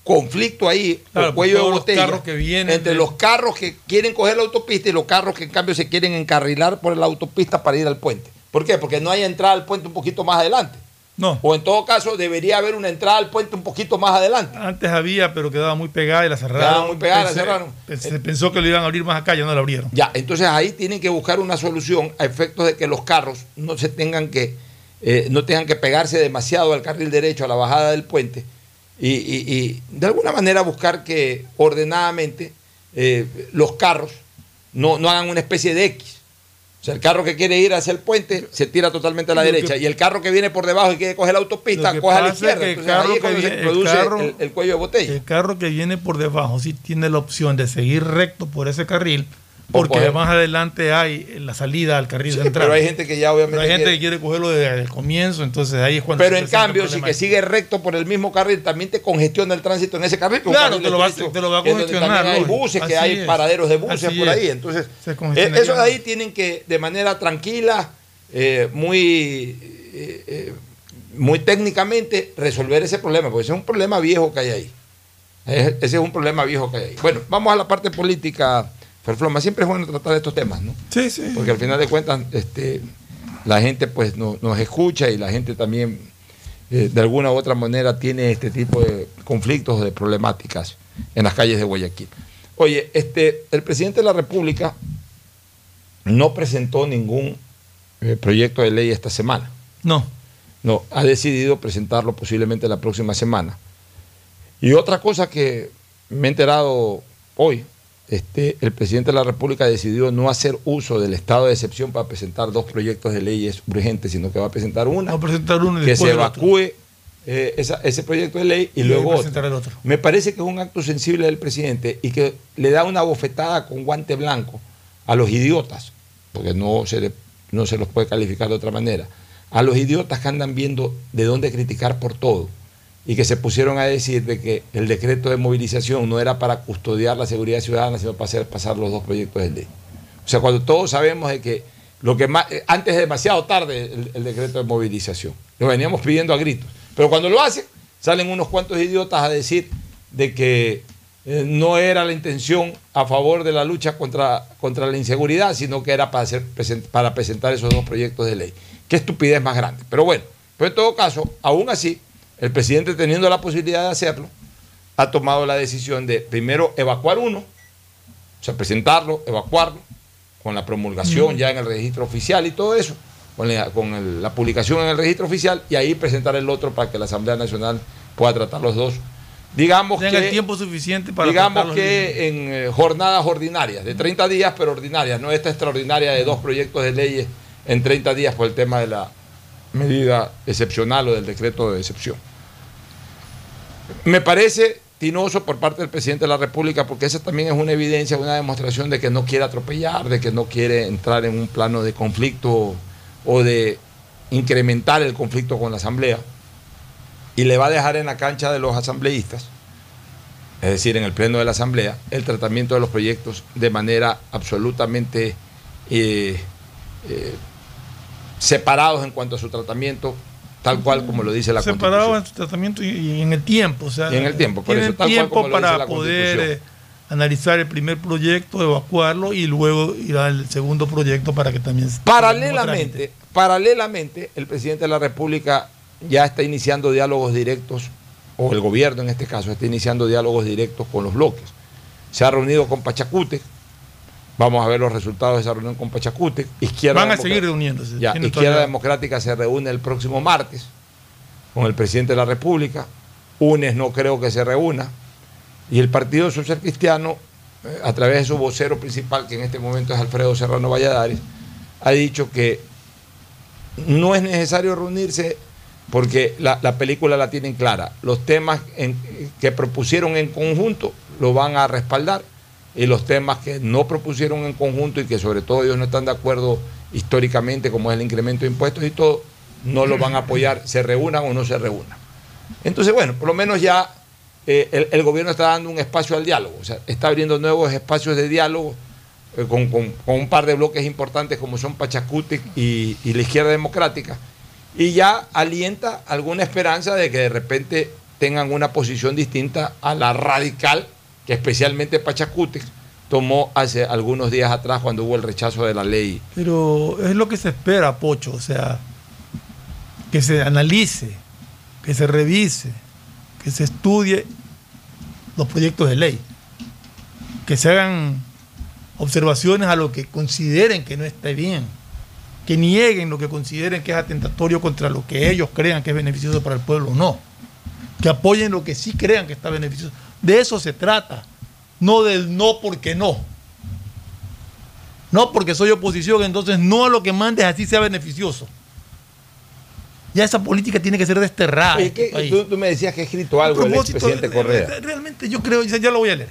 conflicto ahí, Claro, cuello de los botella, que vienen entre de- los carros que quieren coger la autopista y los carros que en cambio se quieren encarrilar por la autopista para ir al puente. ¿Por qué? Porque no hay entrada al puente un poquito más adelante. No. O en todo caso debería haber una entrada al puente un poquito más adelante. Antes había, pero quedaba muy pegada y la cerraron. Quedaba muy pegada, la cerraron. Se pensó que lo iban a abrir más acá, ya no lo abrieron. Ya, entonces ahí tienen que buscar una solución a efectos de que los carros no se tengan que, eh, no tengan que pegarse demasiado al carril derecho, a la bajada del puente, y, y- y de alguna manera buscar que ordenadamente eh, los carros no, no hagan una especie de X. Sea, el carro que quiere ir hacia el puente se tira totalmente a la que- derecha y el carro que viene por debajo y quiere coger la autopista coge a la izquierda. el ahí carro es cuando que se viene- el produce carro- el, el cuello de botella. El carro que viene por debajo sí tiene la opción de seguir recto por ese carril, Porque coger- más adelante hay la salida al carril Sí, central. pero hay gente que ya obviamente Pero hay gente quiere- que quiere cogerlo desde el comienzo, entonces ahí es cuando. Pero en cambio, si que sigue recto por el mismo carril, también te congestiona el tránsito en ese carril. Claro, carril te lo va a- te lo va congestionar, hay buses, que hay es. paraderos de buses Así por ahí. Entonces, eh, esos de ahí tienen que, de manera tranquila, eh, muy, eh, muy técnicamente, resolver ese problema, porque ese es un problema viejo que hay ahí. Ese es un problema viejo que hay ahí. Bueno, vamos a la parte política, Ferfloma. Siempre es bueno tratar estos temas, ¿no? Sí, sí. Porque al final de cuentas, este, la gente pues no- nos escucha y la gente también eh, de alguna u otra manera tiene este tipo de conflictos, de problemáticas en las calles de Guayaquil. Oye, este, el presidente de la República no presentó ningún eh, proyecto de ley esta semana. No. No, ha decidido presentarlo posiblemente la próxima semana. Y otra cosa que me he enterado hoy, este, el presidente de la República decidió no hacer uso del estado de excepción para presentar dos proyectos de leyes urgentes, sino que va a presentar una, Va a presentar uno y que se evacúe eh, esa- ese proyecto de ley y, Y luego otro. presentar el otro. Me parece que es un acto sensible del presidente y que le da una bofetada con guante blanco a los idiotas, porque no se, le- no se los puede calificar de otra manera, a los idiotas que andan viendo de dónde criticar por todo y que se pusieron a decir de que el decreto de movilización no era para custodiar la seguridad ciudadana, sino para hacer pasar los dos proyectos de ley. O sea, cuando todos sabemos de que lo que más, eh, antes es demasiado tarde el, decreto de movilización, lo veníamos pidiendo a gritos, pero cuando lo hacen, salen unos cuantos idiotas a decir de que eh, no era la intención a favor de la lucha contra, contra la inseguridad, sino que era para, para presentar esos dos proyectos de ley. Qué estupidez más grande. Pero bueno, pero en todo caso, aún así, el presidente teniendo la posibilidad de hacerlo, ha tomado la decisión de primero evacuar uno, o sea, presentarlo, evacuarlo, con la promulgación ya en el registro oficial y todo eso, con, la, con el- la publicación en el registro oficial y ahí presentar el otro para que la Asamblea Nacional pueda tratar los dos. Digamos Tenga que, el tiempo suficiente para digamos que en eh, jornadas ordinarias, de 30 días, pero ordinarias, no esta extraordinaria de dos proyectos de leyes en 30 días por el tema de la medida excepcional o del decreto de excepción. Me parece tinoso por parte del presidente de la República porque esa también es una evidencia, una demostración de que no quiere atropellar, de que no quiere entrar en un plano de conflicto o de incrementar el conflicto con la Asamblea y le va a dejar en la cancha de los asambleístas, es decir, en el pleno de la Asamblea, el tratamiento de los proyectos de manera absolutamente eh, eh, separados en cuanto a su tratamiento, tal cual como lo dice la Separado en su tratamiento y, y en el tiempo. O sea, Y en el tiempo, por eso, tal cual tiempo como lo dice para la poder Constitución. eh, analizar el primer proyecto, evacuarlo y luego ir al segundo proyecto para que también. Paralelamente, paralelamente, el presidente de la República ya está iniciando diálogos directos, o el gobierno en este caso está iniciando diálogos directos con los bloques. Se ha reunido con Pachacute, vamos a ver los resultados de esa reunión con Pachacute. Izquierda Van a seguir reuniéndose. Ya, Izquierda Democrática se reúne el próximo martes con el presidente de la República. UNES no creo que se reúna. Y el Partido Social Cristiano, eh, a través de su vocero principal, que en este momento es Alfredo Serrano Valladares, ha dicho que no es necesario reunirse porque la, la película la tienen clara. Los temas en- que propusieron en conjunto lo van a respaldar y los temas que no propusieron en conjunto y que sobre todo ellos no están de acuerdo históricamente, como es el incremento de impuestos y todo, no lo van a apoyar, se reúnan o no se reúnan. Entonces, bueno, por lo menos ya eh, el, gobierno está dando un espacio al diálogo, o sea, está abriendo nuevos espacios de diálogo eh, con, con- un par de bloques importantes como son Pachacútec y, y la izquierda democrática, y ya alienta alguna esperanza de que de repente tengan una posición distinta a la radical que especialmente Pachacútec tomó hace algunos días atrás cuando hubo el rechazo de la ley. Pero es lo que se espera, Pocho, o sea, que se analice, que se revise, que se estudie los proyectos de ley, que se hagan observaciones a lo que consideren que no esté bien, que nieguen lo que consideren que es atentatorio contra lo que ellos crean que es beneficioso para el pueblo o no, que apoyen lo que sí crean que está beneficioso. De eso se trata, no del no porque no. No porque soy oposición, entonces no a lo que mandes así sea beneficioso. Ya esa política tiene que ser desterrada. Oye, este ¿qué- país. tú, tú me decías que ha escrito algo el expresidente Correa. Realmente yo creo, ya ya lo voy a leer.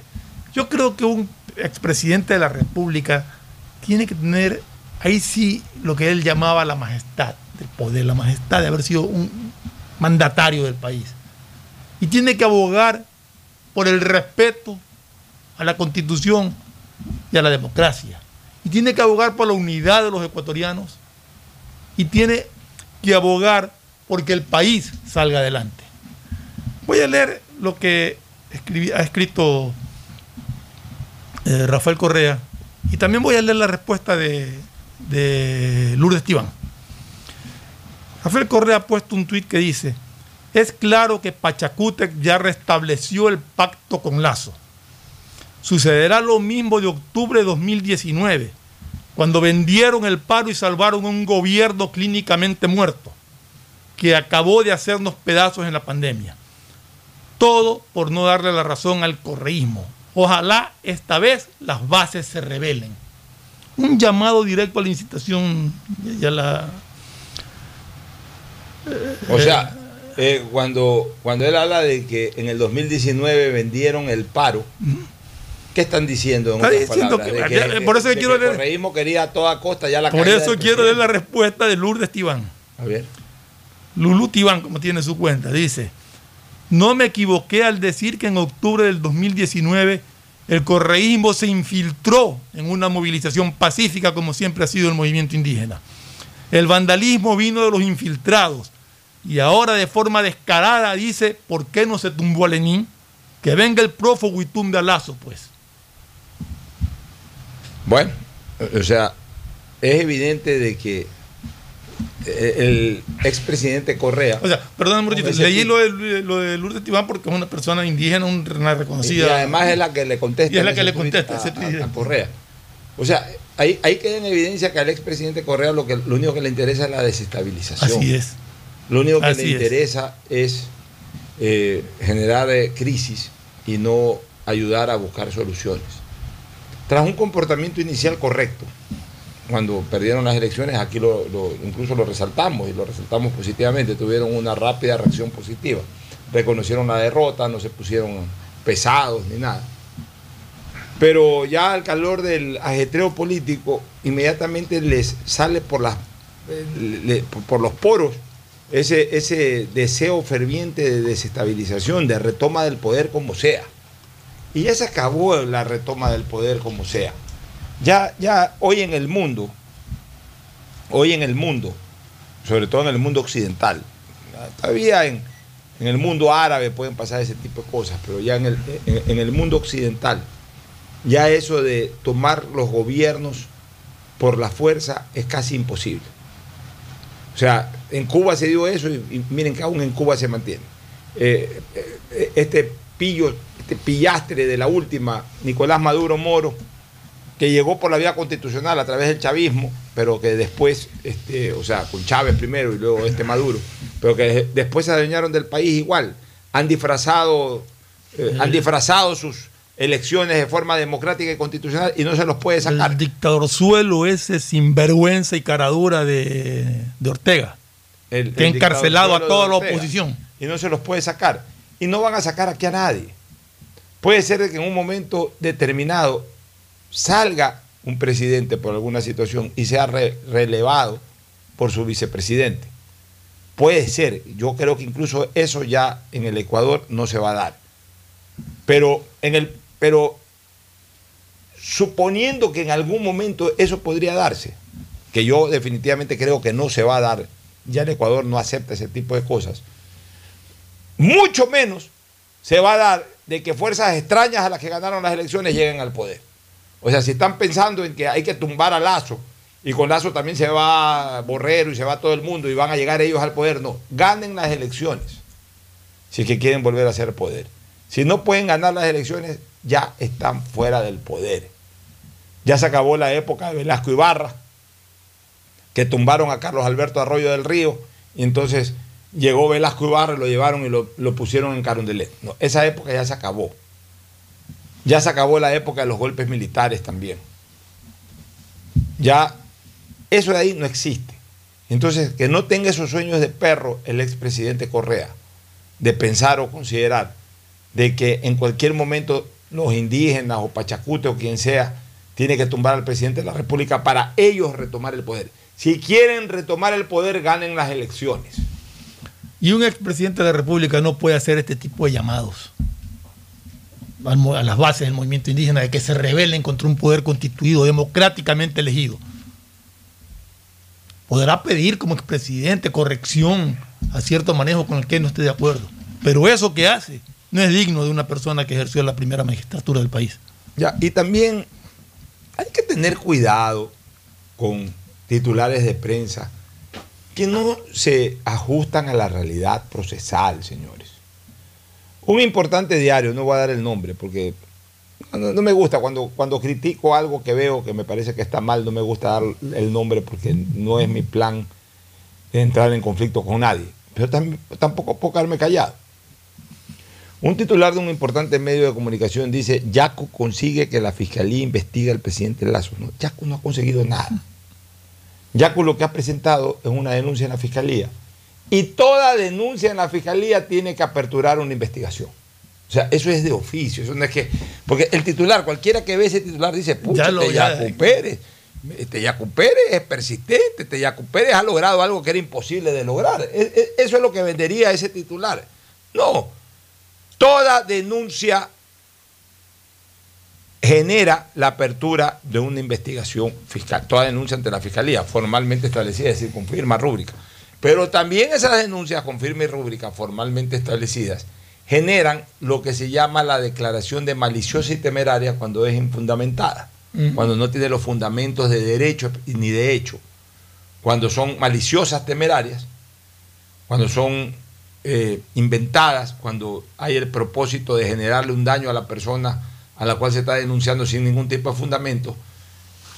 Yo creo que un, expresidente de la República tiene que tener, ahí sí, lo que él llamaba la majestad del poder, la majestad de haber sido un mandatario del país. Y tiene que abogar por el respeto a la constitución y a la democracia. Y tiene que abogar por la unidad de los ecuatorianos. Y tiene que abogar porque el país salga adelante. Voy a leer lo que ha escrito eh, Rafael Correa y también voy a leer la respuesta de, de Lourdes Tibán. Rafael Correa ha puesto un tuit que dice, es claro que Pachacútec ya restableció el pacto con Lazo. Sucederá lo mismo de octubre de 2019, cuando vendieron el paro y salvaron un gobierno clínicamente muerto, que acabó de hacernos pedazos en la pandemia. Todo por no darle la razón al correísmo. Ojalá esta vez las bases se rebelen. Un llamado directo a la incitación y a la... O sea, eh, cuando, cuando él habla de que en el 2019 vendieron el paro, ¿qué están diciendo? En Está otras diciendo palabras? que- De ya, por eso de quiero el leer- correísmo quería a toda costa ya la Por eso quiero leer la respuesta de Lourdes Tibán. A ver. Lulú Tibán, como tiene su cuenta, dice, no me equivoqué al decir que en octubre del 2019 el correísmo se infiltró en una movilización pacífica como siempre ha sido el movimiento indígena. El vandalismo vino de los infiltrados y ahora de forma descarada dice, ¿por qué no se tumbó a Lenín? Que venga el prófugo y tumbe a Lazo, pues. Bueno, o sea, es evidente de que eh, el expresidente Correa. O sea, perdón, ese leí lo de, lo de Lourdes Tibán porque es una persona indígena, una reconocida. Y además es la que le contesta. Y es la que le contesta, a Correa. O sea, ahí, ahí queda en evidencia que al expresidente Correa lo, que, lo único que le interesa es la desestabilización. Así es. Lo único que Así le es. interesa es eh, generar eh, crisis y no ayudar a buscar soluciones. Tras un comportamiento inicial correcto, cuando perdieron las elecciones, aquí lo, lo- incluso lo resaltamos y lo resaltamos positivamente, tuvieron una rápida reacción positiva. Reconocieron la derrota, no se pusieron pesados ni nada. Pero ya al calor del ajetreo político, inmediatamente les sale por, las, eh, le- por los poros ese, ese deseo ferviente de desestabilización, de retoma del poder como sea. Y ya se acabó la retoma del poder como sea. Ya, ya hoy en el mundo, hoy en el mundo, sobre todo en el mundo occidental, todavía en, en el mundo árabe pueden pasar ese tipo de cosas, pero ya en el, en- el mundo occidental, ya eso de tomar los gobiernos por la fuerza es casi imposible. O sea, en Cuba se dio eso y, y miren que aún en Cuba se mantiene. Eh, eh, este pillo, este pillastre de la última, Nicolás Maduro Moro, que llegó por la vía constitucional a través del chavismo, pero que después, este, o sea, con Chávez primero y luego este Maduro, pero que después se adueñaron del país igual. Han disfrazado, eh, han disfrazado sus elecciones de forma democrática y constitucional y no se los puede sacar. El dictador suelo ese sinvergüenza y caradura de, de Ortega, El- que ha el encarcelado a toda la oposición. y no se los puede sacar. Y no van a sacar aquí a nadie. Puede ser de que en un momento determinado salga un presidente por alguna situación y sea re- relevado por su vicepresidente. Puede ser, yo creo que incluso eso ya en el Ecuador no se va a dar. Pero en el pero suponiendo que en algún momento eso podría darse, que yo definitivamente creo que no se va a dar, ya el Ecuador no acepta ese tipo de cosas, mucho menos se va a dar de que fuerzas extrañas a las que ganaron las elecciones lleguen al poder. O sea, si están pensando en que hay que tumbar a Lazo y con Lazo también se va Borrero y se va todo el mundo y van a llegar ellos al poder, no, ganen las elecciones si es que quieren volver a ser poder. Si no pueden ganar las elecciones, ya están fuera del poder. Ya se acabó la época de Velasco Ibarra, que tumbaron a Carlos Alberto Arroyo del Río, y entonces llegó Velasco Ibarra lo llevaron y lo, lo pusieron en Carondelet. No, esa época ya se acabó. Ya se acabó la época de los golpes militares también. Ya eso de ahí no existe. Entonces, que no tenga esos sueños de perro el expresidente Correa, de pensar o considerar de que en cualquier momento los indígenas o Pachacute o quien sea, tiene que tumbar al presidente de la República para ellos retomar el poder. Si quieren retomar el poder, ganen las elecciones. Y un expresidente de la República no puede hacer este tipo de llamados a las bases del movimiento indígena de que se rebelen contra un poder constituido, democráticamente elegido. Podrá pedir como expresidente corrección a cierto manejo con el que no esté de acuerdo. Pero eso que hace no es digno de una persona que ejerció la primera magistratura del país. Ya, y también hay que tener cuidado con titulares de prensa que no se ajustan a la realidad procesal, señores. Un importante diario, no voy a dar el nombre porque no, me gusta cuando, cuando critico algo que veo que me parece que está mal, no me gusta dar el nombre porque no es mi plan entrar en conflicto con nadie. Pero tampoco puedo quedarme callado. Un titular de un importante medio de comunicación dice, Yacu consigue que la fiscalía investigue al presidente Lazo. No, Yacu no ha conseguido nada. Yacu lo que ha presentado es una denuncia en la fiscalía. Y toda denuncia en la fiscalía tiene que aperturar una investigación. O sea, eso es de oficio. Eso no es que. Porque el titular, cualquiera que ve ese titular dice, pucha, este Yacu Pérez. Este Yacu Pérez es persistente, este Yacu Pérez ha logrado algo que era imposible de lograr. E, e, eso es lo que vendería ese titular. No. Toda denuncia genera la apertura de una investigación fiscal. Toda denuncia ante la fiscalía, formalmente establecida, es decir, con firma rúbrica. Pero también esas denuncias con firma y rúbrica formalmente establecidas generan lo que se llama la declaración de maliciosa y temeraria cuando es infundamentada, cuando no tiene los fundamentos de derecho ni de hecho, cuando son maliciosas temerarias, cuando son eh, inventadas, cuando hay el propósito de generarle un daño a la persona a la cual se está denunciando sin ningún tipo de fundamento,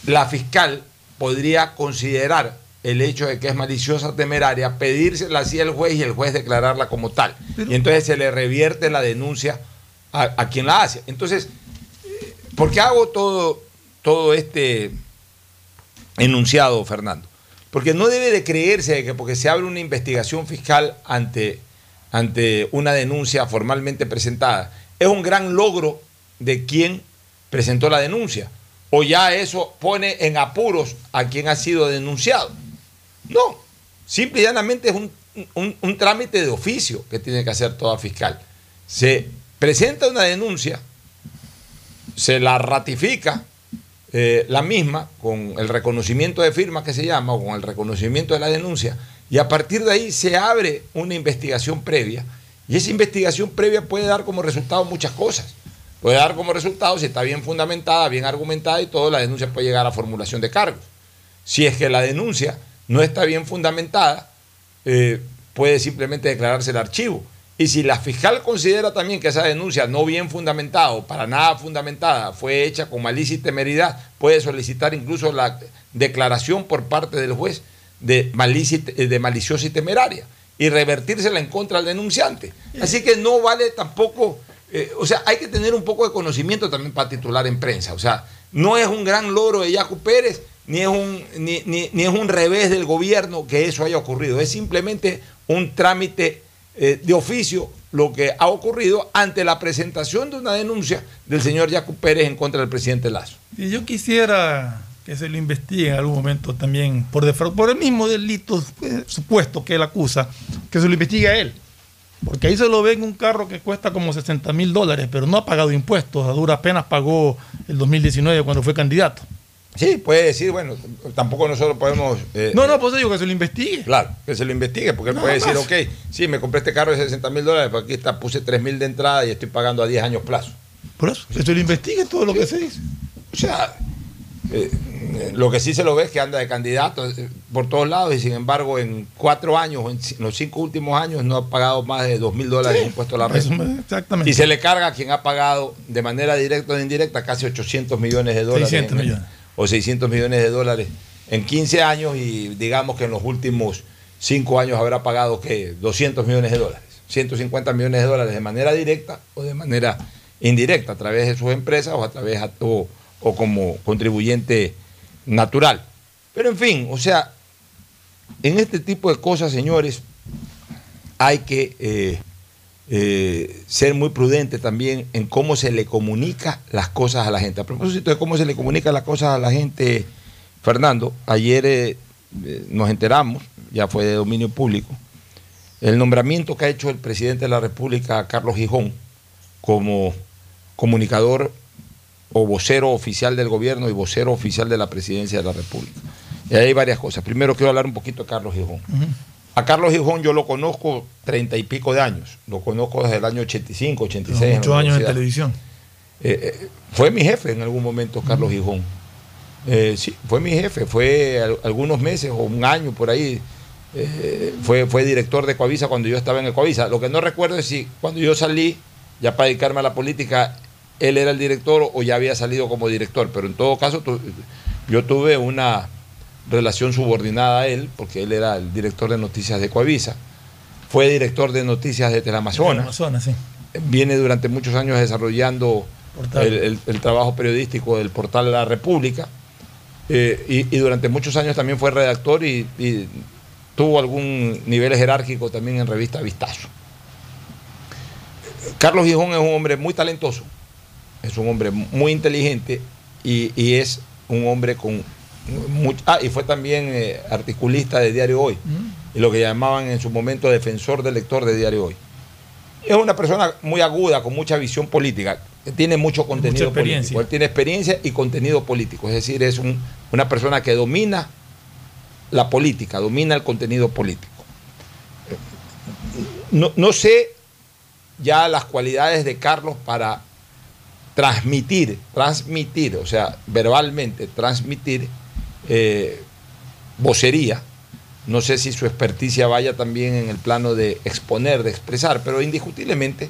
la fiscal podría considerar el hecho de que es maliciosa temeraria, pedírsela así al juez y el juez declararla como tal. y entonces se le revierte la denuncia a, quien la hace. Entonces, ¿por qué hago todo, todo este enunciado, Fernando? Porque no debe de creerse que porque se abre una investigación fiscal ante, ante una denuncia formalmente presentada, es un gran logro de quien presentó la denuncia. O ya eso pone en apuros a quien ha sido denunciado. No, simple y llanamente es un, trámite de oficio que tiene que hacer toda fiscal. Se presenta una denuncia, se la ratifica eh, la misma con el reconocimiento de firma que se llama o con el reconocimiento de la denuncia y a partir de ahí se abre una investigación previa y esa investigación previa puede dar como resultado muchas cosas. Puede dar como resultado, si está bien fundamentada, bien argumentada y todo, la denuncia puede llegar a formulación de cargos. Si es que la denuncia no está bien fundamentada, eh, puede simplemente declararse el archivo. Y si la fiscal considera también que esa denuncia no bien fundamentada o para nada fundamentada fue hecha con malicia y temeridad, puede solicitar incluso la declaración por parte del juez de, malicia, de maliciosa y temeraria y revertírsela en contra del denunciante. Así que no vale tampoco, eh, o sea, hay que tener un poco de conocimiento también para titular en prensa. O sea, no es un gran logro de Yacu Pérez, ni es, un, ni, ni, es un revés del gobierno que eso haya ocurrido, es simplemente un trámite eh, de oficio lo que ha ocurrido ante la presentación de una denuncia del señor Jacob Pérez en contra del presidente Lazo. Y yo quisiera que se lo investigue en algún momento también por, por el mismo delito supuesto que él acusa, que se lo investigue a él. Porque ahí se lo ve en un carro que cuesta como 60 mil dólares, pero no ha pagado impuestos, a duras penas pagó el 2019 cuando fue candidato. Sí, puede decir, bueno, tampoco nosotros podemos... Eh, no, no, pues digo que se lo investigue. Claro, que se lo investigue, porque él puede decir, ok, sí, me compré este carro de 60 mil dólares, pero aquí está, puse 3 mil de entrada y estoy pagando a 10 años plazo. Por eso, que se lo investigue todo lo que se dice. O sea, eh, lo que sí se lo ve es que anda de candidato eh, por todos lados y sin embargo en cuatro años, en los cinco últimos años, no ha pagado más de 2 mil dólares de impuesto a la renta. Exactamente. Y se le carga a quien ha pagado de manera directa o indirecta casi 800 millones de dólares. 600 millones o 600 millones de dólares en 15 años y digamos que en los últimos 5 años habrá pagado que 200 millones de dólares, 150 millones de dólares de manera directa o de manera indirecta a través de sus empresas o a través o, como contribuyente natural. Pero en fin, o sea, en este tipo de cosas, señores, hay que eh, eh, ser muy prudente también en cómo se le comunica las cosas a la gente. A propósito de cómo se le comunica las cosas a la gente, Fernando, ayer eh, nos enteramos, ya fue de dominio público, el nombramiento que ha hecho el presidente de la República, Carlos Gijón, como comunicador o vocero oficial del gobierno y vocero oficial de la presidencia de la República. Y ahí hay varias cosas. Primero quiero hablar un poquito de Carlos Gijón. A Carlos Gijón yo lo conozco treinta y pico de años. Lo conozco desde el año 85, 86. en la Muchos años en televisión. Eh, eh, fue mi jefe en algún momento, Carlos Gijón. Eh, sí, fue mi jefe, fue al- algunos meses o un año por ahí. fue, fue director de Coavisa cuando yo estaba en el Coavisa. Lo que no recuerdo es si cuando yo salí, ya para dedicarme a la política, él era el director o ya había salido como director. Pero en todo caso, tu- yo tuve una relación subordinada a él, porque él era el director de noticias de Coavisa. Fue director de noticias de Teleamazonas Amazonas, sí. viene durante muchos años desarrollando el, el- el trabajo periodístico del portal La República eh, y, y durante muchos años también fue redactor y, y tuvo algún nivel jerárquico también en revista Vistazo. Carlos Gijón es un hombre muy talentoso, es un hombre muy inteligente y, y es un hombre con... much- ah, y fue también eh, articulista de Diario Hoy y lo que llamaban en su momento defensor del lector de Diario Hoy. Es una persona muy aguda, con mucha visión política, que tiene mucho contenido político. Él tiene experiencia y contenido político, es decir, es un- una persona que domina la política, domina el contenido político. No, no sé ya las cualidades de Carlos para transmitir, transmitir, o sea, verbalmente transmitir eh, vocería. No sé si su experticia vaya también en el plano de exponer, de expresar, pero indiscutiblemente,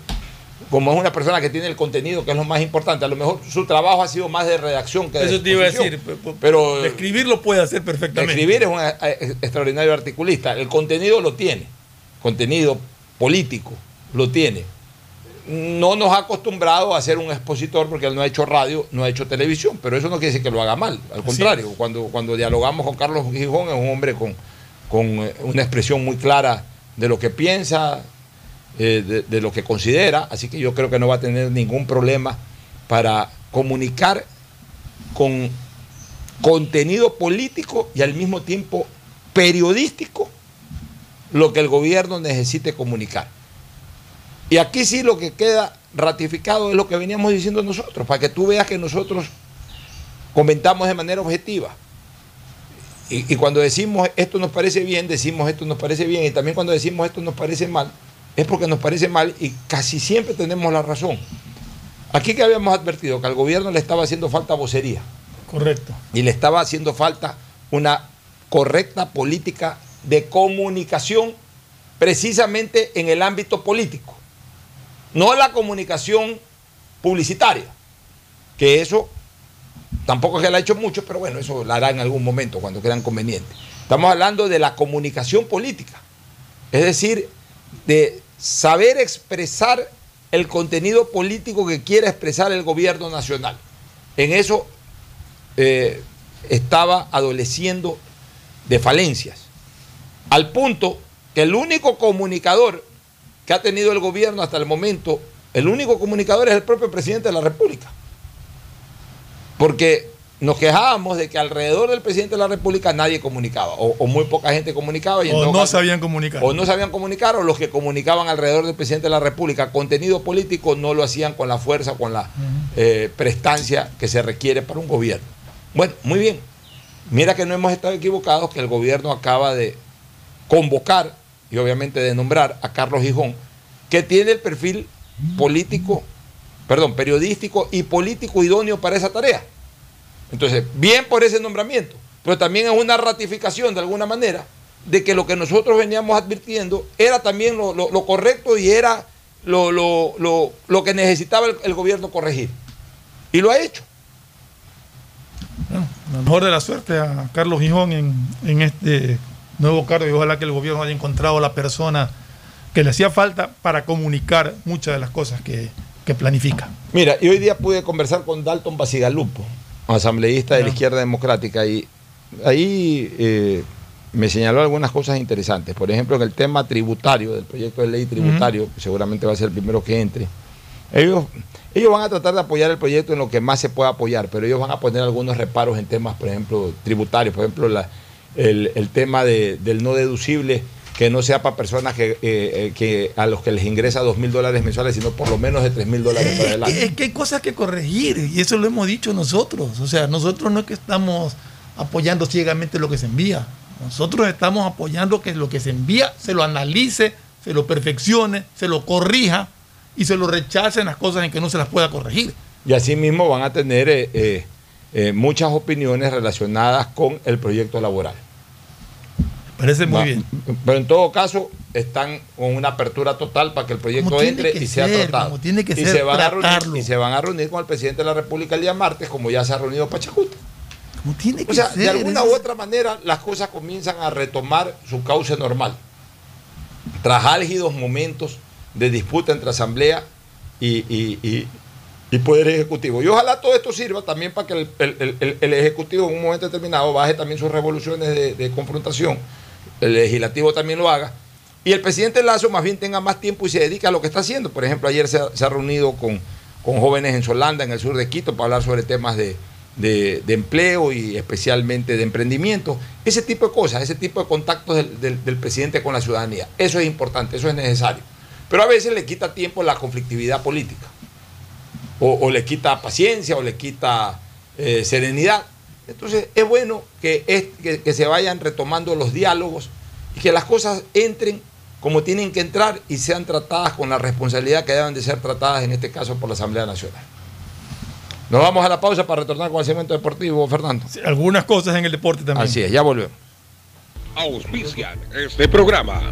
como es una persona que tiene el contenido, que es lo más importante, a lo mejor su trabajo ha sido más de redacción que de Eso te iba a decir. Pero de escribirlo puede hacer perfectamente. escribir es un eh, extraordinario articulista. El contenido lo tiene. Contenido político lo tiene. No nos ha acostumbrado a ser un expositor porque él no ha hecho radio, no ha hecho televisión, pero eso no quiere decir que lo haga mal. Al contrario, cuando, cuando dialogamos con Carlos Gijón es un hombre con, con eh, una expresión muy clara de lo que piensa, eh, de, de lo que considera, así que yo creo que no va a tener ningún problema para comunicar con contenido político y al mismo tiempo periodístico lo que el gobierno necesite comunicar. Y aquí sí lo que queda ratificado es lo que veníamos diciendo nosotros, para que tú veas que nosotros comentamos de manera objetiva. Y, y cuando decimos esto nos parece bien, decimos esto nos parece bien, y también cuando decimos esto nos parece mal, es porque nos parece mal y casi siempre tenemos la razón. Aquí que habíamos advertido que al gobierno le estaba haciendo falta vocería Correcto. y le estaba haciendo falta una correcta política de comunicación precisamente en el ámbito político, no la comunicación publicitaria, que eso tampoco es que la ha hecho mucho, pero bueno, eso la hará en algún momento cuando crean conveniente. Estamos hablando de la comunicación política, es decir, de saber expresar el contenido político que quiere expresar el gobierno nacional. En eso eh, estaba adoleciendo de falencias, al punto que el único comunicador que ha tenido el gobierno hasta el momento, el único comunicador es el propio presidente de la República. Porque nos quejábamos de que alrededor del presidente de la República nadie comunicaba, o, o muy poca gente comunicaba. Y O no caso- sabían comunicar. o no sabían comunicar, o los que comunicaban alrededor del presidente de la República contenido político no lo hacían con la fuerza, con la eh, prestancia que se requiere para un gobierno. Bueno, muy bien. Mira que no hemos estado equivocados, que el gobierno acaba de convocar y obviamente de nombrar a Carlos Gijón, que tiene el perfil político, perdón, periodístico y político idóneo para esa tarea. Entonces, bien por ese nombramiento, pero también es una ratificación de alguna manera de que lo que nosotros veníamos advirtiendo era también lo, correcto y era lo, lo- que necesitaba el, gobierno corregir. Y lo ha hecho. Lo mejor de la suerte a Carlos Gijón en, en este nuevo cargo y ojalá que el gobierno haya encontrado la persona que le hacía falta para comunicar muchas de las cosas que, que planifica. Mira, y hoy día pude conversar con Dalton Basigalupo, asambleísta de la izquierda democrática, y ahí eh, me señaló algunas cosas interesantes. Por ejemplo, en el tema tributario, del proyecto de ley tributario, que seguramente va a ser el primero que entre, ellos, ellos van a tratar de apoyar el proyecto en lo que más se pueda apoyar, pero ellos van a poner algunos reparos en temas, por ejemplo, tributarios, por ejemplo, la- el, el tema de- del no deducible, que no sea para personas que, eh, eh, que a los que les ingresa dos mil dólares mensuales, sino por lo menos de tres mil dólares para Es adelante. que, es que hay cosas que corregir y eso lo hemos dicho nosotros. O sea, nosotros no es que estamos apoyando ciegamente lo que se envía. Nosotros estamos apoyando que lo que se envía se lo analice, se lo perfeccione, se lo corrija y se lo rechacen las cosas en que no se las pueda corregir. Y asimismo van a tener eh, eh, eh, muchas opiniones relacionadas con el proyecto laboral. Parece muy Va- bien. Pero en todo caso, están con una apertura total para que el proyecto entre y sea ser, tratado. como tiene que y, ser, se van a reunir, y se van a reunir con el presidente de la República el día martes, como ya se ha reunido Pachacuta. Como tiene que O sea, ser. de alguna es- u otra manera, las cosas comienzan a retomar su cauce normal. Tras álgidos momentos de disputa entre Asamblea y, y- y- Poder Ejecutivo. Y ojalá todo esto sirva también para que el, el- el- el Ejecutivo en un momento determinado baje también sus revoluciones de, confrontación, el Legislativo también lo haga, y el presidente Lazo más bien tenga más tiempo y se dedique a lo que está haciendo. Por ejemplo, ayer se ha, se ha reunido con, con jóvenes en Solanda, en el sur de Quito, para hablar sobre temas de, de- de empleo y especialmente de emprendimiento. Ese tipo de cosas, ese tipo de contactos del, del- del presidente con la ciudadanía. Eso es importante, eso es necesario. Pero a veces le quita tiempo la conflictividad política. O, o le quita paciencia o le quita eh, serenidad. Entonces es bueno que, es- que- que se vayan retomando los diálogos y que las cosas entren como tienen que entrar y sean tratadas con la responsabilidad que deben de ser tratadas en este caso por la Asamblea Nacional. Nos vamos a la pausa para retornar con el segmento deportivo, Fernando. Algunas cosas en el deporte también. Así es, ya volvemos. Auspician este programa.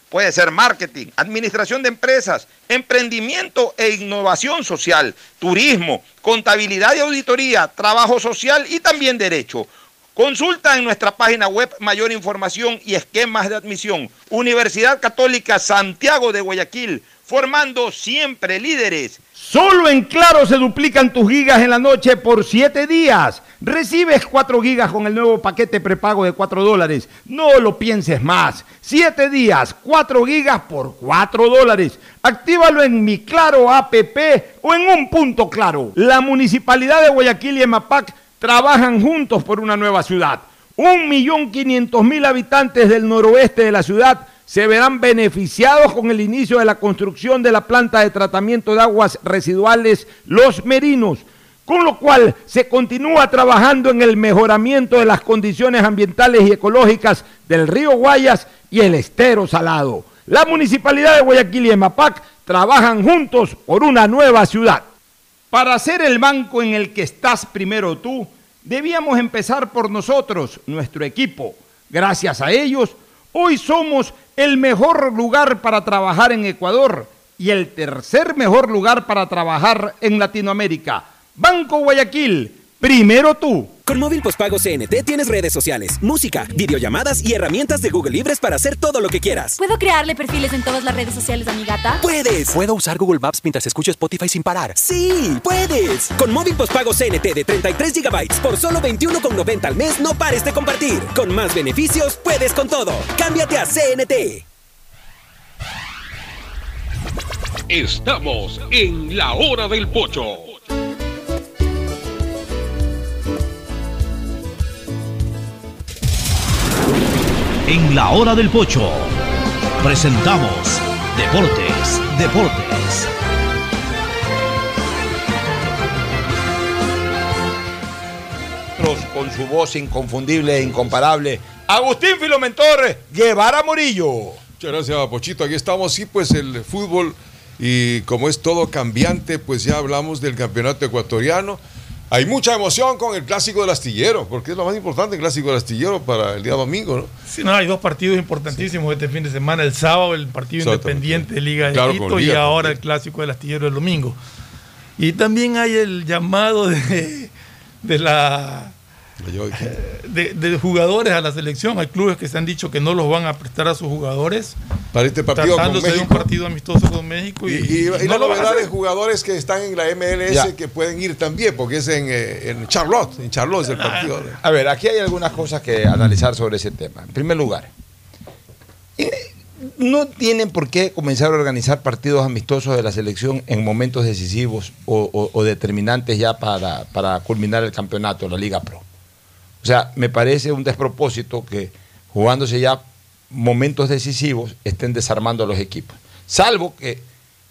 Puede ser marketing, administración de empresas, emprendimiento e innovación social, turismo, contabilidad y auditoría, trabajo social y también derecho. Consulta en nuestra página web mayor información y esquemas de admisión. Universidad Católica Santiago de Guayaquil, formando siempre líderes. Solo en Claro se duplican tus gigas en la noche por 7 días. Recibes 4 gigas con el nuevo paquete prepago de 4 dólares. No lo pienses más. 7 días, 4 gigas por 4 dólares. Actívalo en mi Claro APP o en un punto claro. La Municipalidad de Guayaquil y EMAPAC trabajan juntos por una nueva ciudad. Un millón quinientos mil habitantes del noroeste de la ciudad se verán beneficiados con el inicio de la construcción de la planta de tratamiento de aguas residuales Los Merinos, con lo cual se continúa trabajando en el mejoramiento de las condiciones ambientales y ecológicas del río Guayas y el estero salado. La Municipalidad de Guayaquil y EMAPAC trabajan juntos por una nueva ciudad. Para ser el banco en el que estás primero tú, debíamos empezar por nosotros, nuestro equipo. Gracias a ellos, hoy somos el mejor lugar para trabajar en Ecuador y el tercer mejor lugar para trabajar en Latinoamérica. Banco Guayaquil, primero tú. Con móvil postpago CNT tienes redes sociales, música, videollamadas y herramientas de Google Libres para hacer todo lo que quieras. ¿Puedo crearle perfiles en todas las redes sociales a mi gata? ¡Puedes! ¿Puedo usar Google Maps mientras escucho Spotify sin parar? ¡Sí! ¡Puedes! Con móvil postpago CNT de 33 GB por solo 21,90 al mes, no pares de compartir. Con más beneficios, puedes con todo. Cámbiate a CNT. Estamos en la hora del pocho. En la hora del pocho presentamos Deportes, Deportes. Con su voz inconfundible e incomparable, Agustín Filomentor Guevara Morillo. Muchas gracias, Pochito. Aquí estamos, sí, pues el fútbol y como es todo cambiante, pues ya hablamos del campeonato ecuatoriano. Hay mucha emoción con el clásico del astillero, porque es lo más importante el clásico del astillero para el día domingo, ¿no? Sí, no, hay dos partidos importantísimos este fin de semana. El sábado, el partido independiente de Liga de Claro, Quito y ahora el clásico del astillero el domingo. Y también hay el llamado de, de la de, de jugadores a la selección. Hay clubes que se han dicho que no los van a prestar a sus jugadores. Para este partido con tratándose de un partido amistoso con México. Y, Y, y- y no la novedad de jugadores que están en la MLS Ya. que pueden ir también, porque es en, eh, en Charlotte. En Charlotte es el partido. A ver, aquí hay algunas cosas que analizar sobre ese tema. En primer lugar, eh, no tienen por qué comenzar a organizar partidos amistosos de la selección en momentos decisivos o, o- o determinantes ya para, para culminar el campeonato, la Liga Pro. O sea, me parece un despropósito que jugándose ya momentos decisivos estén desarmando a los equipos. Salvo que,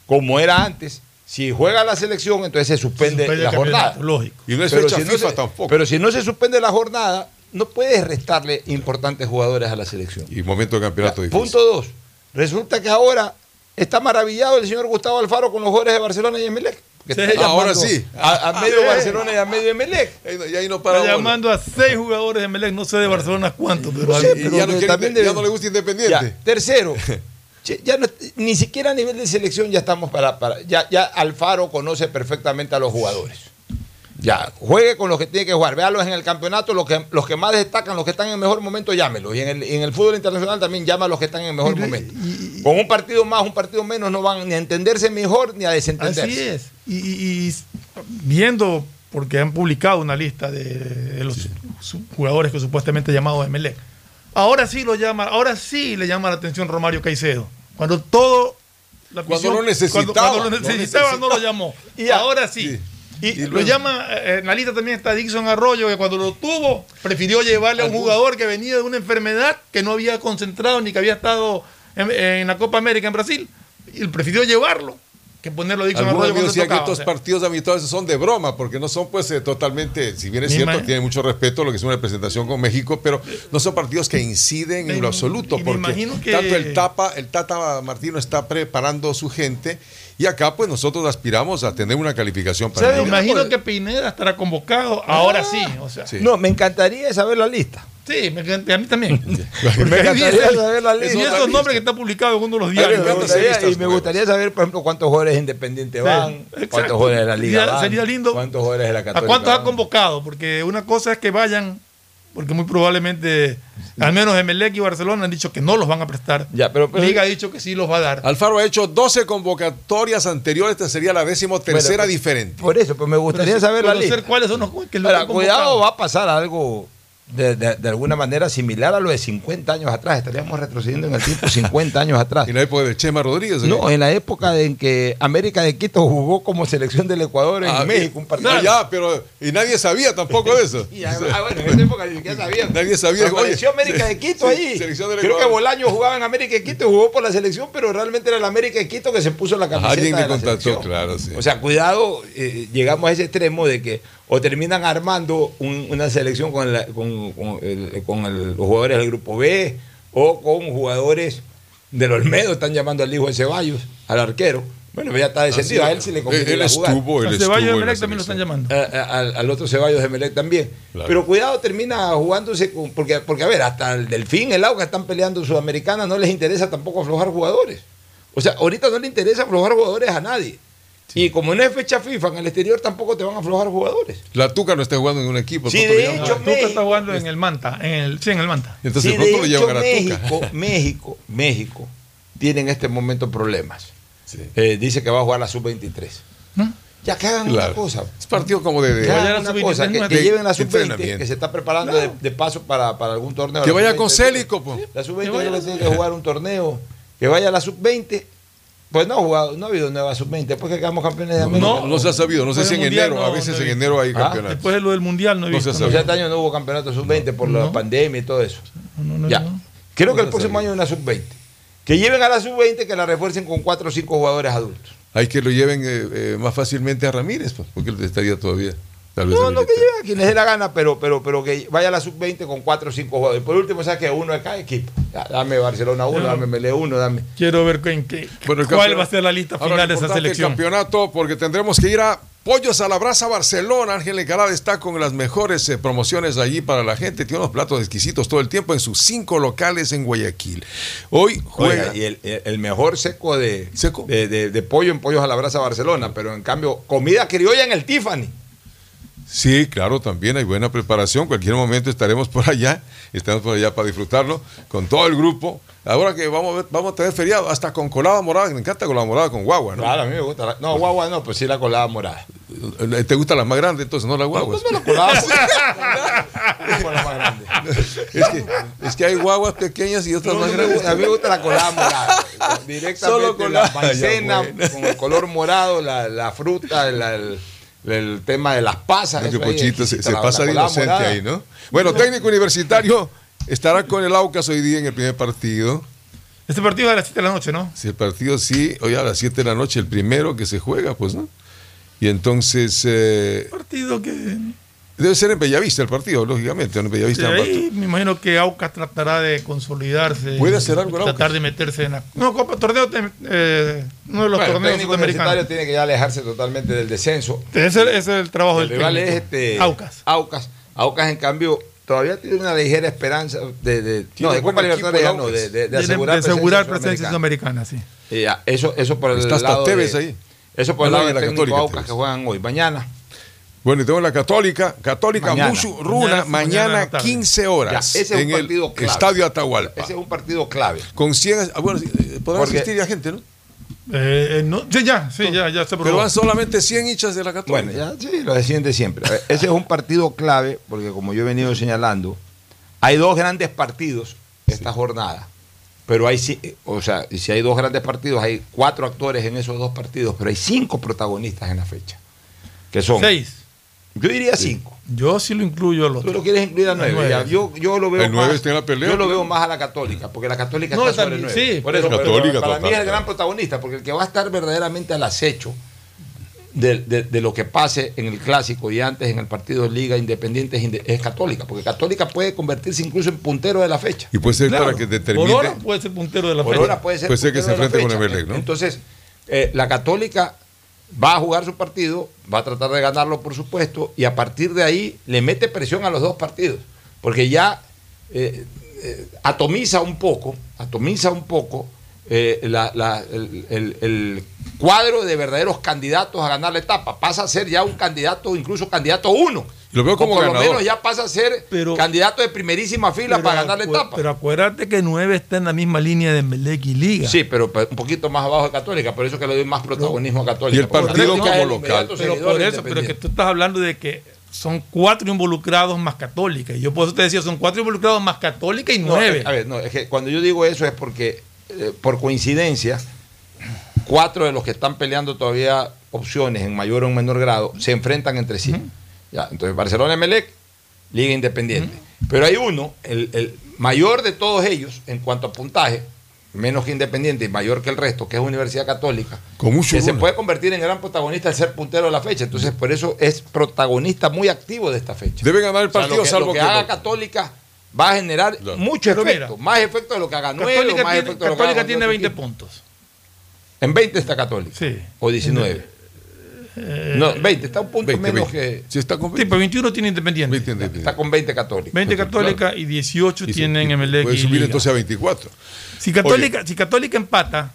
como era antes, si juega la selección, entonces se suspende, la jornada. lógico. Y no es Pero si no se- tampoco. Pero si no se suspende la jornada, no puedes restarle importantes jugadores a la selección. Y momento de campeonato difícil. Punto dos. Resulta que ahora está maravillado el señor Gustavo Alfaro con los jugadores de Barcelona y Emelec. Que Sí, está ahora sí. A, a medio Sí. Barcelona y a medio Emelec. Y ahí no para Está llamando a seis jugadores de Melec, no sé de Barcelona cuántos, pero Sí, Y pero ya no, quiere- también ya no le gusta Independiente. Ya, tercero, ya no- ni siquiera a nivel de selección ya estamos para, para ya, ya Alfaro conoce perfectamente a los jugadores. Ya, juegue con los que tiene que jugar, véalos en el campeonato, los que, los que más destacan, los que están en mejor momento, llámelos. Y en el, en el fútbol internacional también llama a los que están en mejor momento. Con un partido más, un partido menos, no van ni a entenderse mejor ni a desentenderse. Así es. Y, y- y viendo, porque han publicado una lista de, de los jugadores que supuestamente llamados de Melec. Ahora sí lo llama, ahora sí le llama la atención Romario Caicedo. Cuando todo la Cuando lo necesitaba, Cuando, cuando lo lo necesitaba, no lo llamó. Y ahora sí. Y, Y lo luego- llama, eh, en la lista también está Dixon Arroyo, que cuando lo tuvo, prefirió llevarle a un jugador que venía de una enfermedad que no había concentrado ni que había estado en, en la Copa América en Brasil. Y prefirió llevarlo que ponerlo a Dixon Algunos Arroyo amigos decían que tocaba, estos o sea. partidos amistosos son de broma, porque no son pues eh, totalmente, si bien es cierto, tiene mucho respeto lo que es una representación con México, pero no son partidos que inciden en lo absoluto, porque que- tanto el Tapa, el Tata Martino está preparando su gente, y acá pues nosotros aspiramos a tener una calificación para el Mundial. imagino que Pineda estará convocado ahora sí. O sea, Sí. No, me encantaría saber la lista. Sí, me encanta- a mí también. Me encantaría saber la y lista. esos nombres que están publicados en uno de los Y diarios. me gustaría, y me nuevas. gustaría saber, por ejemplo, cuántos jugadores independientes Sí, van, exacto. cuántos jugadores de la Liga Sería- van, sería lindo. cuántos jugadores de la ¿A Católica cuántos ha convocado? Porque una cosa es que vayan, porque muy probablemente, al menos Emelec y Barcelona han dicho que no los van a prestar. Ya, pero, pero- Liga ha dicho que sí los va a dar. Alfaro ha hecho 12 convocatorias anteriores, esta sería la décimo tercera Bueno, diferente. Por eso, pues me gustaría Pero saber la lista. cuáles son los que lo Ahora, cuidado, va a pasar algo de, de- de alguna manera similar a lo de 50 años atrás. Estaríamos retrocediendo en el tiempo 50 años atrás. En la época de Chema Rodríguez. No, en la época en que América de Quito jugó como selección del Ecuador en Ah, México, un partido. No, ya, pero y nadie sabía tampoco de eso. Y, ah, bueno, en esa época ni siquiera sabían. Nadie sabía. Apareció América de Quito ahí. selección del Creo que. Bolaño jugaba en América de Quito y jugó por la selección, pero realmente era el América de Quito que se puso la camiseta. Alguien de que la contactó, selección. claro, sí. O sea, cuidado, eh, llegamos a ese extremo de que o terminan armando un- una selección con, la- con- con el- con el- los jugadores del grupo B o con jugadores del Olmedo, están llamando al hijo de Ceballos, al arquero. Bueno, ya está descendido, a él sí le conviene Él jugar. estuvo, él A estuvo. Ceballos de Emelec también lo están llamando. A- a- al, al otro Ceballos de Melec también. Claro. Pero cuidado, termina jugándose con. Porque, porque, a ver, hasta el Delfín, el Auca están peleando Sudamericana, no les interesa tampoco aflojar jugadores. O sea, ahorita no le interesa aflojar jugadores a nadie. Y como no es fecha FIFA, en el exterior tampoco te van a aflojar jugadores. La Tuca no está jugando en un equipo. Sí, de hecho, Tuca está jugando en el Manta. En el, sí, en el Manta. Entonces Sí, pronto lo de llevan a la México, Tuca. México, México tiene en este momento problemas. Sí. Eh, dice que va a jugar la sub-23. ¿No? Ya que hagan Claro. una cosa. Es partido como de. de- Que hagan a la una sub-23 cosa, que, lleven la de sub-20, entrenamiento. que se está preparando de, de paso para, para algún torneo. Que La vaya sub-20 con Célico, pues. La sub-20 Que vaya creo que la tiene que jugar un torneo. Que vaya a la sub-20. Pues no ha jugado, no ha habido nueva sub-20. Después que quedamos campeones de América. No, no se ha sabido, no sé si en enero, a veces no en enero hay Ah, campeonato. Después de lo del Mundial no he visto. se no. este año no hubo campeonato sub-20 por la No. pandemia y todo eso. No, no, Ya. no. Creo que el próximo año hay una sub-20. Que lleven a la sub-20, que la refuercen con 4 o 5 jugadores adultos. Hay que lo lleven eh, eh, más fácilmente a Ramírez, pues, porque él estaría todavía. Tal vez No, no que lleve a quien les dé la gana, pero, pero, pero que vaya a la sub-20 con 4 o 5 jugadores. Por último, sabes que uno de cada equipo. Dame Barcelona 1, No. dame Mele 1, dame. Quiero ver en qué, Bueno, cuál va a ser la lista final de esa selección. El campeonato, porque tendremos que ir a Pollos a la brasa Barcelona, Ángel Encalada está con las mejores eh, promociones allí para la gente. Tiene unos platos exquisitos todo el tiempo en sus cinco locales en Guayaquil. Hoy juega. Oiga, y el, el mejor seco de, de, de- de pollo en pollos a la brasa Barcelona, pero en cambio, comida criolla en el Tiffany. Sí, claro, también hay buena preparación. Cualquier momento estaremos por allá, estamos por allá para disfrutarlo con todo el grupo. Ahora que vamos a, ver- vamos a tener feriado, hasta con colada morada, me encanta colada morada con guagua, ¿no? Claro, a mí me gusta. la- no, guagua no, pues sí la colada morada. ¿Te gusta la más grande entonces, no la guagua? la colada es, que, es que hay guaguas pequeñas y otras No, más no grandes. a mí me gusta la colada morada. Directamente Solo con la la- maicena bueno. con el color morado, la, la fruta, el- el tema de las pasas. Eso ahí, Pochito se, se la- pasa la inocente morada. ahí, ¿no? Bueno, técnico universitario estará con el Aucas hoy día en el primer partido. Este partido es a las 7 de la noche, ¿no? Si el partido sí, hoy a las 7 de la noche, el primero que se juega, pues, ¿no? Y entonces. eh, Partido que. Debe ser en Bellavista el partido, lógicamente, en Bellavista. Sí, ahí me imagino que Aucas tratará de consolidarse. ¿Puede hacer algo el Tratar de meterse en la. No, Copa Torneo, de- eh, uno de los Bueno, el torneos técnico universitario sudamericanos. tiene que ya alejarse totalmente del descenso. Ese es el, ese es el trabajo El del rival técnico. es este, Aucas. Aucas. Aucas, en cambio, todavía tiene una ligera esperanza de, de, no, de Copa Libertadores ya el no, Aucas. de, de- de De- asegurar, de asegurar presencia sudamericana, sí. Y ya, eso, eso por el Está hasta lado Tevez de- ahí. Eso por el No, lado del la técnico Católica, Aucas Tevez. que juegan hoy. Mañana. Bueno, y tengo la Católica, Católica. Mushu Runa, Mañana- mañana en mañana la tarde. 15 horas Ya, ese es en un el partido clave. Estadio Atahualpa. Ese es un partido clave. Con 100, ah, bueno, eh, podrá Porque- asistir ya gente, ¿no? Eh, eh, no, sí, ya, sí, ya, ya se Pero van solamente 100 hinchas de la Católica. Bueno, ya, sí, lo deciden de siempre. Ese es un partido clave, porque como yo he venido señalando, hay dos grandes partidos esta jornada. Pero hay, o sea, y si hay dos grandes partidos, hay cuatro actores en esos dos partidos, pero hay cinco protagonistas en la fecha. Que son. Seis. Yo diría cinco. Yo sí lo incluyo a los Tú lo quieres incluir a nueve. nueve. ya. Yo, yo lo veo El nueve más. está en la pelea, yo lo veo más a la católica, porque la católica No, está sobre también, nueve. sí, Por eso, pero- pero Católica para total, mí es el gran protagonista, porque el que va a estar verdaderamente al acecho de, de- de lo que pase en el clásico y antes en el partido de Liga Independiente es, Católica, porque Católica puede convertirse incluso en puntero de la fecha. Y puede ser Claro, para que determine. Por hora puede ser puntero de la Por fecha. ahora puede ser, Puede ser que puntero se de la enfrente con fecha. Emelec, ¿no? Entonces, eh, la Católica va a jugar su partido, va a tratar de ganarlo, por supuesto, y a partir de ahí le mete presión a los dos partidos, porque ya eh, eh, atomiza un poco, atomiza un poco eh, la- la- el, el- el cuadro de verdaderos candidatos a ganar la etapa. Pasa a ser ya un candidato, incluso candidato uno. Lo veo como o por lo menos ya pasa a ser Pero- candidato de primerísima fila Pero para ganar la etapa. Pero acuérdate que 9 está en la misma línea de Melec y Liga. Sí, pero pe- un poquito más abajo de Católica, por eso que le doy más protagonismo a Católica. Y el partido como el local. pero por de eso, pero que tú estás hablando de que son cuatro involucrados más católica. Y yo por eso te decía, son cuatro involucrados más católica y nueve. eh, a ver, no, es que cuando yo digo eso es porque, eh, por coincidencia, cuatro de los que están peleando todavía opciones en mayor o menor grado se enfrentan entre sí. Ya, entonces, Barcelona Emelec, Liga Independiente. Pero hay uno, el, el mayor de todos ellos, en cuanto a puntaje, menos que Independiente y mayor que el resto, que es Universidad Católica, Con mucho que se puede convertir en gran protagonista al ser puntero de la fecha. Entonces, por eso es protagonista muy activo de esta fecha. Debe ganar el O sea, partido, lo que, salvo lo que que haga no- Católica va a generar mucho Pero efecto. mira, más efecto de lo que haga Nueve, Católica más tiene, efecto de lo que haga Católica tiene otro 20 equipo. puntos. En 20 está Católica. Sí. O 19. Eh, no, 20, está un punto 20, menos 20. que. Sí, está con Sí, pero 21 tiene Independiente. Está con 20 Católica. 20 Católica y 18 Y tienen y Emelec Puede y subir Liga. entonces a 24. Si Católica, si Católica empata,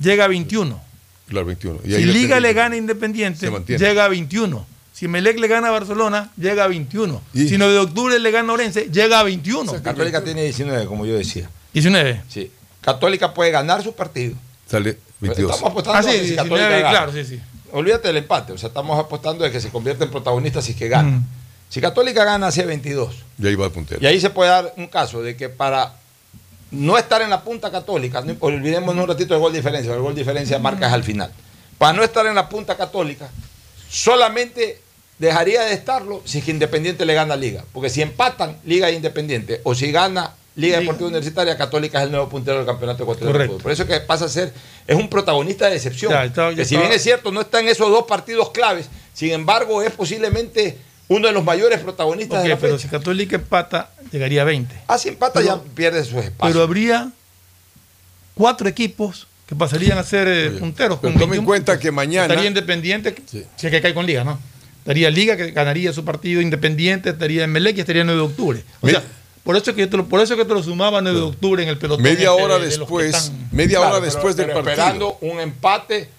llega a 21. Claro, 21. Y Si Liga le gana a Independiente, llega a 21. Si Melec le gana a Barcelona, llega a 21. Y- Si 9 de octubre le gana a Orense, llega a 21. Católica tiene 19, como yo decía. 19. Sí. Católica puede ganar su partido. Sale 22. Estamos apostando Ah, sí, a que si 19, Católica gana. claro, sí, sí. Olvídate del empate. O sea, estamos apostando de que se convierte en protagonista si es que gana. Mm. Si Católica gana, hace 22. Y ahí va el puntero. Y ahí se puede dar un caso de que para no estar en la punta católica, no- olvidemos un ratito el gol diferencia, el gol diferencia marca es al final. Para no estar en la punta católica, solamente dejaría de estarlo si es que Independiente le gana a Liga. Porque si empatan Liga e Independiente, o si gana Liga Deportiva Universitaria, Católica es el nuevo puntero del campeonato ecuatoriano. de. Por eso que pasa a ser, es un protagonista de. Ya, ya que si bien es cierto, no está en esos dos partidos claves, sin embargo, es posiblemente uno de los mayores protagonistas Ok, de la pero fecha. si Católica empata, llegaría a 20. Ah, si empata Pero- ya pierde su espacio. Pero habría cuatro equipos que pasarían a ser eh, punteros. Pero con tome en 21 cuenta que mañana. Estaría Independiente, si es que cae con Liga, ¿no? Estaría Liga, que ganaría su partido Independiente, estaría Emelec y estaría 9 de octubre. O sea, por eso, es que yo te lo, por eso es que te lo sumaba 9 de octubre en el pelotón. Media este hora de- de después, están- media Claro, hora pero- después del pero partido. Esperando un empate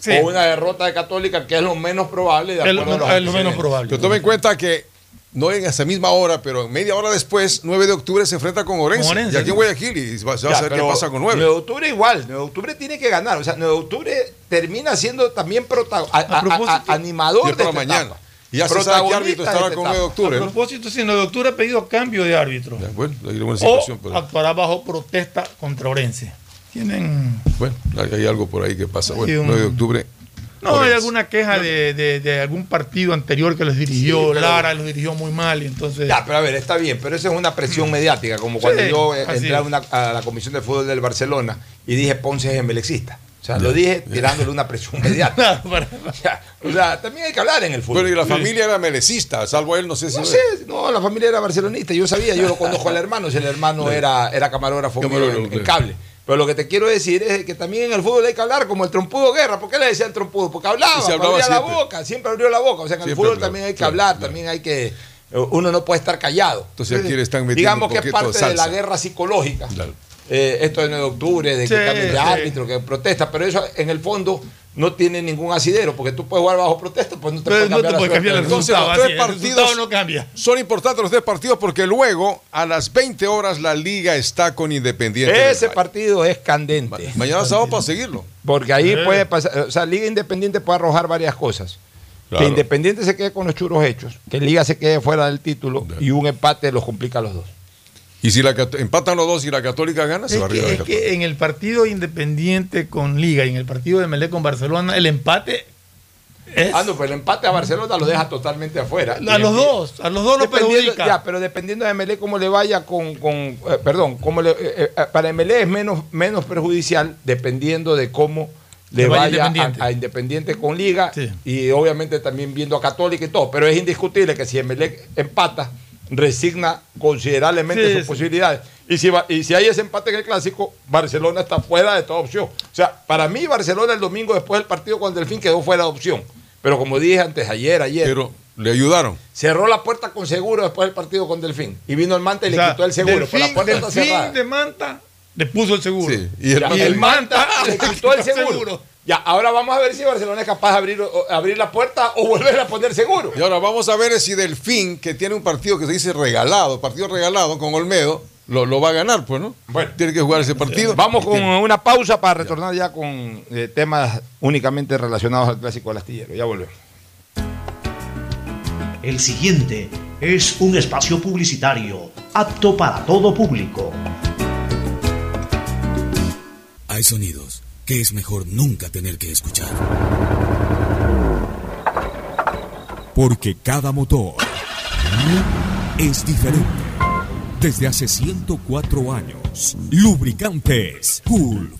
Sí. o una derrota de Católica, que es lo menos probable. De Es lo- acuerdo a los es lo menos antecedentes. probable. Pero tome en cuenta que no en esa misma hora, pero media hora después, 9 de octubre, se enfrenta con Orense. Con Orense, y aquí en. Guayaquil, y va- se va a saber qué pasa con 9. 9 de octubre igual, 9 de octubre tiene que ganar. O sea, 9 de octubre termina siendo también protago- a- a- a- a- animador de esta mañana. etapa. Y ya se sabe qué árbitro estará con esta 9 de octubre. A ¿no? propósito, si 9 de octubre ha pedido cambio de árbitro. Bueno, ahí hay una O situación. pero- actuará bajo protesta contra Orense. Tienen. bueno, hay, hay algo por ahí que pasa. Bueno, un- 9 de octubre. No, hay alguna queja de, de- de algún partido anterior que les dirigió. Sí, pero- Lara los dirigió muy mal y entonces. Ya, pero a ver, está bien, pero eso es una presión mediática, como cuando Sí, yo eh, entré a, una- a la Comisión de Fútbol del Barcelona y dije Ponce es emelexista. O sea, lo dije tirándole una presión mediática. O sea, o sea, también hay que hablar en el fútbol. Bueno, y la familia era melecista, salvo él, no sé si. No sé, no, la familia era barcelonista, yo sabía, yo lo conozco al hermano, si el hermano era, era camarógrafo mío en, en claro. cable. Pero lo que te quiero decir es que también en el fútbol hay que hablar como el trompudo guerra. ¿Por qué le decían trompudo? Porque hablaba, se hablaba abría la siempre. boca, siempre abrió la boca. O sea, en el Siempre fútbol hablaba, también hay que claro, hablar, claro. también hay que. Uno no puede estar callado. Entonces aquí le están metiendo Digamos un que es parte de la guerra psicológica. Eh, esto de 9 de octubre, de que cambien de sí. árbitro, que protesta, pero eso en el fondo no tiene ningún asidero, porque tú puedes jugar bajo protesta, pues no te puedes no cambiar te puedes el del Entonces, resultado. los tres partidos no cambia. son importantes los tres partidos porque luego a las 20 horas la liga está con Independiente. del Ese partido es candente. Mañana sábado para seguirlo. Porque ahí Eh. puede pasar, o sea, Liga Independiente puede arrojar varias cosas. Claro. Que Independiente se quede con los churos hechos, que Liga se quede fuera del título y un empate los complica a los dos. Y si la empatan los dos y la Católica gana, se Es va arriba es que en el partido independiente con Liga y en el partido de Melé con Barcelona, el empate es. Ah, no, pero el empate a Barcelona lo deja totalmente afuera. A los dos, a los dos Dependiendo- perjudica. Ya, pero dependiendo de MLE cómo le vaya con, con eh, perdón, cómo le, eh, eh, para MLE es menos, menos perjudicial dependiendo de cómo le vaya vaya, Independiente. a, a Independiente con Liga y obviamente también viendo a Católica y todo, pero es indiscutible que si MLE empata, resigna considerablemente Sí, sus sí. posibilidades. Y si, va- y si hay ese empate en el clásico, Barcelona está fuera de toda opción. O sea, para mí Barcelona el domingo después del partido con el Delfín quedó fuera de opción. Pero como dije antes, ayer, ayer. Pero le ayudaron. Cerró la puerta con seguro después del partido con Delfín. Y vino el Manta y O le quitó el seguro. Delfín- pero la puerta está Delfín cerrada. de Manta le puso el seguro. Sí, y el Manta le quitó el seguro. Ya, ahora vamos a ver si Barcelona es capaz de abrir, o- abrir la puerta o volver a poner seguro. Y ahora vamos a ver si Delfín, que tiene un partido que se dice regalado, partido regalado con Olmedo, lo, lo va a ganar, pues, ¿no? Bueno. Tiene que jugar ese partido. Vamos con Tiene- una pausa para retornar ya con eh, temas únicamente relacionados al clásico del astillero. Ya volvemos. El siguiente es un espacio publicitario apto para todo público. Hay sonidos es mejor nunca tener que escuchar. Porque cada motor es diferente. Desde hace 104 años, Lubricantes Gulf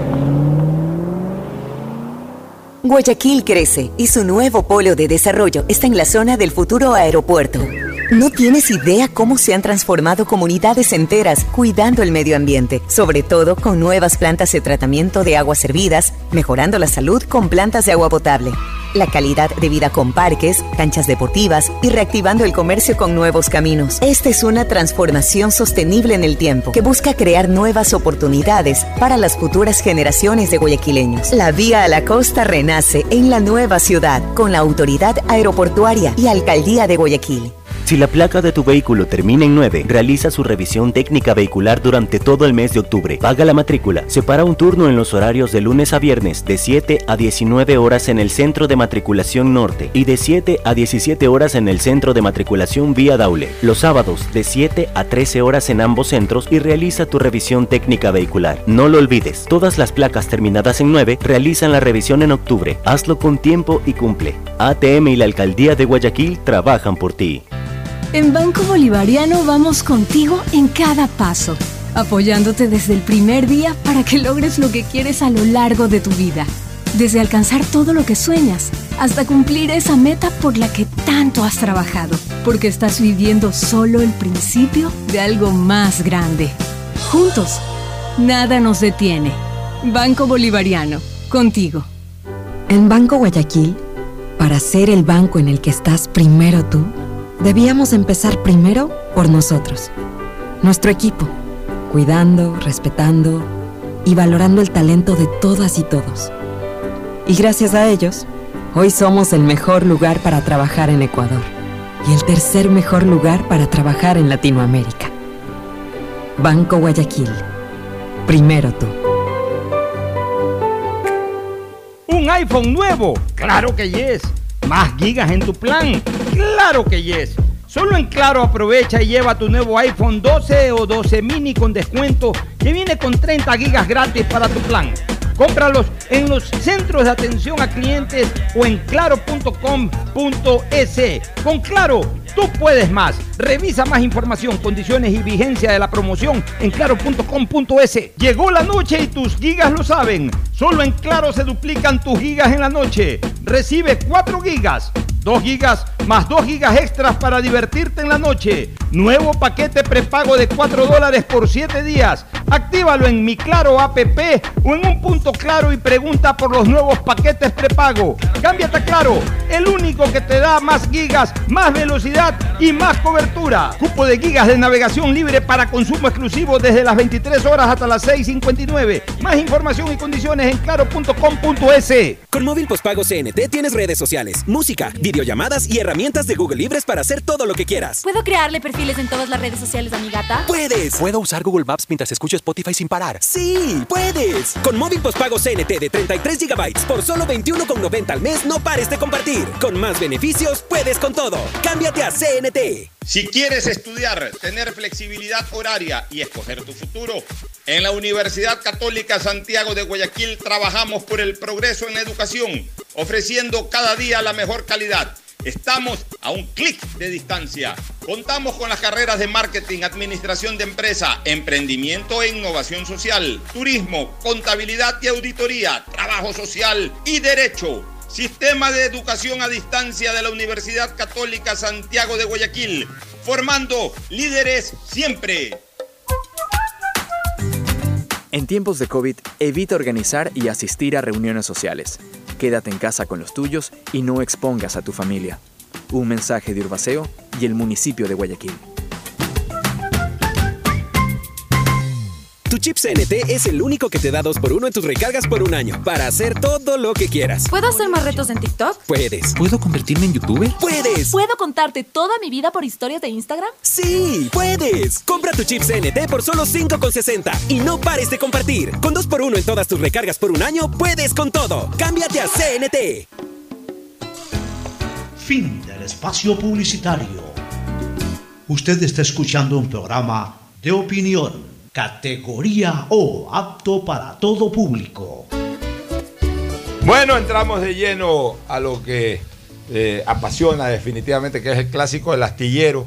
Guayaquil crece y su nuevo polo de desarrollo está en la zona del futuro aeropuerto. No tienes idea cómo se han transformado comunidades enteras cuidando el medio ambiente, sobre todo con nuevas plantas de tratamiento de aguas servidas, mejorando la salud con plantas de agua potable, la calidad de vida con parques, canchas deportivas y reactivando el comercio con nuevos caminos. Esta es una transformación sostenible en el tiempo que busca crear nuevas oportunidades para las futuras generaciones de guayaquileños. La vía a la costa renace en la nueva ciudad con la autoridad aeroportuaria y alcaldía de Guayaquil. Si la placa de tu vehículo termina en 9, realiza su revisión técnica vehicular durante todo el mes de octubre. Paga la matrícula. Separa un turno en los horarios de lunes a viernes de 7 a 19 horas en el centro de matriculación norte y de 7 a 17 horas en el centro de matriculación vía Daule. Los sábados de 7 a 13 horas en ambos centros y realiza tu revisión técnica vehicular. No lo olvides, todas las placas terminadas en 9 realizan la revisión en octubre. Hazlo con tiempo y cumple. ATM y la Alcaldía de Guayaquil trabajan por ti. En Banco Bolivariano vamos contigo en cada paso, apoyándote desde el primer día para que logres lo que quieres a lo largo de tu vida. Desde alcanzar todo lo que sueñas hasta cumplir esa meta por la que tanto has trabajado, porque estás viviendo solo el principio de algo más grande. Juntos, nada nos detiene. Banco Bolivariano, contigo. En Banco Guayaquil, para ser el banco en el que estás primero tú, debíamos empezar primero por nosotros, nuestro equipo, cuidando, respetando y valorando el talento de todas y todos. Y gracias a ellos, hoy somos el mejor lugar para trabajar en Ecuador y el tercer mejor lugar para trabajar en Latinoamérica. Banco Guayaquil. Primero tú. ¿Un iPhone nuevo? Claro que yes. ¿Más gigas en tu plan? Claro que yes. Solo en Claro aprovecha y lleva tu nuevo iPhone 12 o 12 mini con descuento que viene con 30 gigas gratis para tu plan. Cómpralos en los centros de atención a clientes o en claro.com.es. Con Claro, tú puedes más. Revisa más información, condiciones y vigencia de la promoción en claro.com.es. Llegó la noche y tus gigas lo saben. Solo en Claro se duplican tus gigas en la noche. Recibe 4 gigas. 2 gigas más 2 gigas extras para divertirte en la noche. Nuevo paquete prepago de 4 dólares por 7 días. Actívalo en mi Claro app o en un punto claro y pregunta por los nuevos paquetes prepago. Cámbiate a Claro, el único que te da más gigas, más velocidad y más cobertura. Cupo de gigas de navegación libre para consumo exclusivo desde las 23 horas hasta las 6.59. Más información y condiciones en claro.com.es. Con móvil postpago CNT tienes redes sociales, música, videollamadas y herramientas de Google Libres para hacer todo lo que quieras. ¿Puedo crearle perfiles en todas las redes sociales a mi gata? ¡Puedes! ¿Puedo usar Google Maps mientras escucho Spotify sin parar? ¡Sí! ¡Puedes! Con móvil postpago CNT de 33 GB por solo 21,90 al mes, no pares de compartir. Con más beneficios, puedes con todo. Cámbiate a CNT. Si quieres estudiar, tener flexibilidad horaria y escoger tu futuro, en la Universidad Católica Santiago de Guayaquil trabajamos por el progreso en la educación, ofreciendo cada día la mejor calidad. Estamos a un clic de distancia. Contamos con las carreras de marketing, administración de empresa, emprendimiento e innovación social, turismo, contabilidad y auditoría, trabajo social y derecho. Sistema de Educación a Distancia de la Universidad Católica Santiago de Guayaquil, formando líderes siempre. En tiempos de COVID, evita organizar y asistir a reuniones sociales. Quédate en casa con los tuyos y no expongas a tu familia. Un mensaje de Urbaceo y el municipio de Guayaquil. Tu chip CNT es el único que te da 2x1 en tus recargas por un año para hacer todo lo que quieras. ¿Puedo hacer más retos en TikTok? Puedes. ¿Puedo convertirme en youtuber? ¡Puedes! ¿Puedo contarte toda mi vida por historias de Instagram? ¡Sí! ¡Puedes! Compra tu chip CNT por solo 5,60 y no pares de compartir. Con 2x1 en todas tus recargas por un año, puedes con todo. ¡Cámbiate a CNT! Fin del espacio publicitario. Usted está escuchando un programa de opinión, categoría O, apto para todo público. Bueno, entramos de lleno a lo que eh, apasiona definitivamente, que es el clásico del astillero.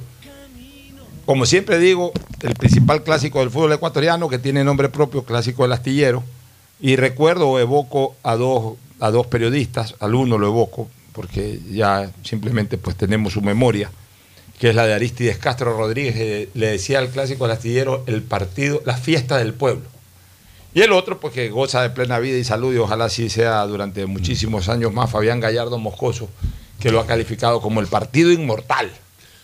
Como siempre digo, el principal clásico del fútbol ecuatoriano, que tiene nombre propio, clásico del astillero. Y recuerdo o evoco a dos, a dos periodistas, al uno lo evoco, porque ya simplemente pues tenemos su memoria, que es la de Aristides Castro Rodríguez, que le decía al clásico del astillero el partido, la fiesta del pueblo. Y el otro, pues que goza de plena vida y salud, y ojalá así sea durante muchísimos años más, Fabián Gallardo Moscoso, que lo ha calificado como el partido inmortal.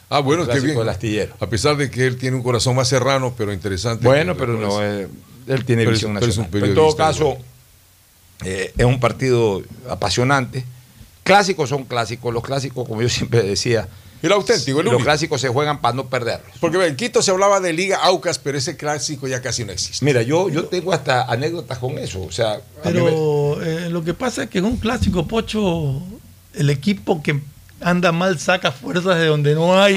Ah, bueno, qué bien. del astillero. A pesar de que él tiene un corazón más serrano, pero interesante. Bueno, pero no, eh, él tiene Pero visión nacional. Pero en todo caso, eh, es un partido apasionante. Clásicos son clásicos. Los clásicos, como yo siempre decía, El auténtico, el Los clásicos se juegan para no perderlos. Porque en Quito se hablaba de Liga Aucas, pero ese clásico ya casi no existe. Mira, yo, yo tengo hasta anécdotas con eso. O sea, me- Pero eh, lo que pasa es que en un clásico, Pocho, el equipo que anda mal saca fuerzas de donde no hay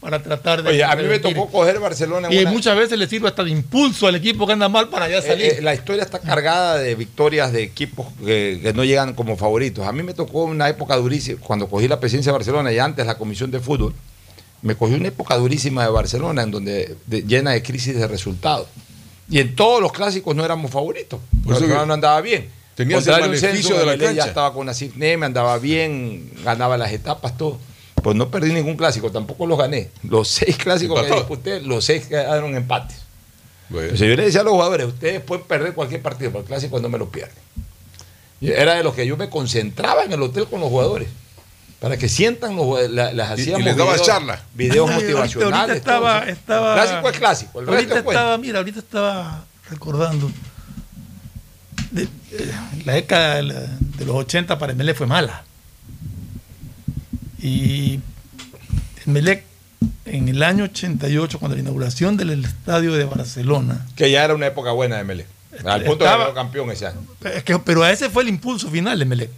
para tratar de. Oye, a mí me tocó coger Barcelona en Y una- muchas veces le sirve hasta de impulso al equipo que anda mal para ya Eh, salir. eh, la historia está cargada de victorias de equipos que, que no llegan como favoritos. A mí me tocó una época durísima, cuando cogí la presidencia de Barcelona y antes la comisión de fútbol, me cogí una época durísima de Barcelona en donde de- llena de crisis de resultados. Y en todos los clásicos no éramos favoritos. Por eso no andaba bien. tenías el Celso, de la Emelec Ya cancha. estaba con la me andaba bien, ganaba las etapas, todo. Pues no perdí ningún clásico, tampoco los gané. Los seis clásicos que Empatado. disputé, los seis quedaron empates. Bueno. Sea, yo le decía a los jugadores, ustedes pueden perder cualquier partido, pero el clásico no me lo pierden. Y era de los que yo me concentraba en el hotel con los jugadores. Para que sientan los jugadores, la- las Y- y hacíamos les daba videos- charla. Motivacionales. ahorita estaba, estaba- Clásico es clásico, el ahorita estaba, mira, ahorita estaba recordando. de- eh, la década de, los 80 para Emelec fue mala. Y Emelec en el año 88, cuando la inauguración del estadio de Barcelona, Que ya era una época buena de Melé. Al punto de Estaba- que quedó campeón ese año. es que- pero a ese fue el impulso final de Emelec.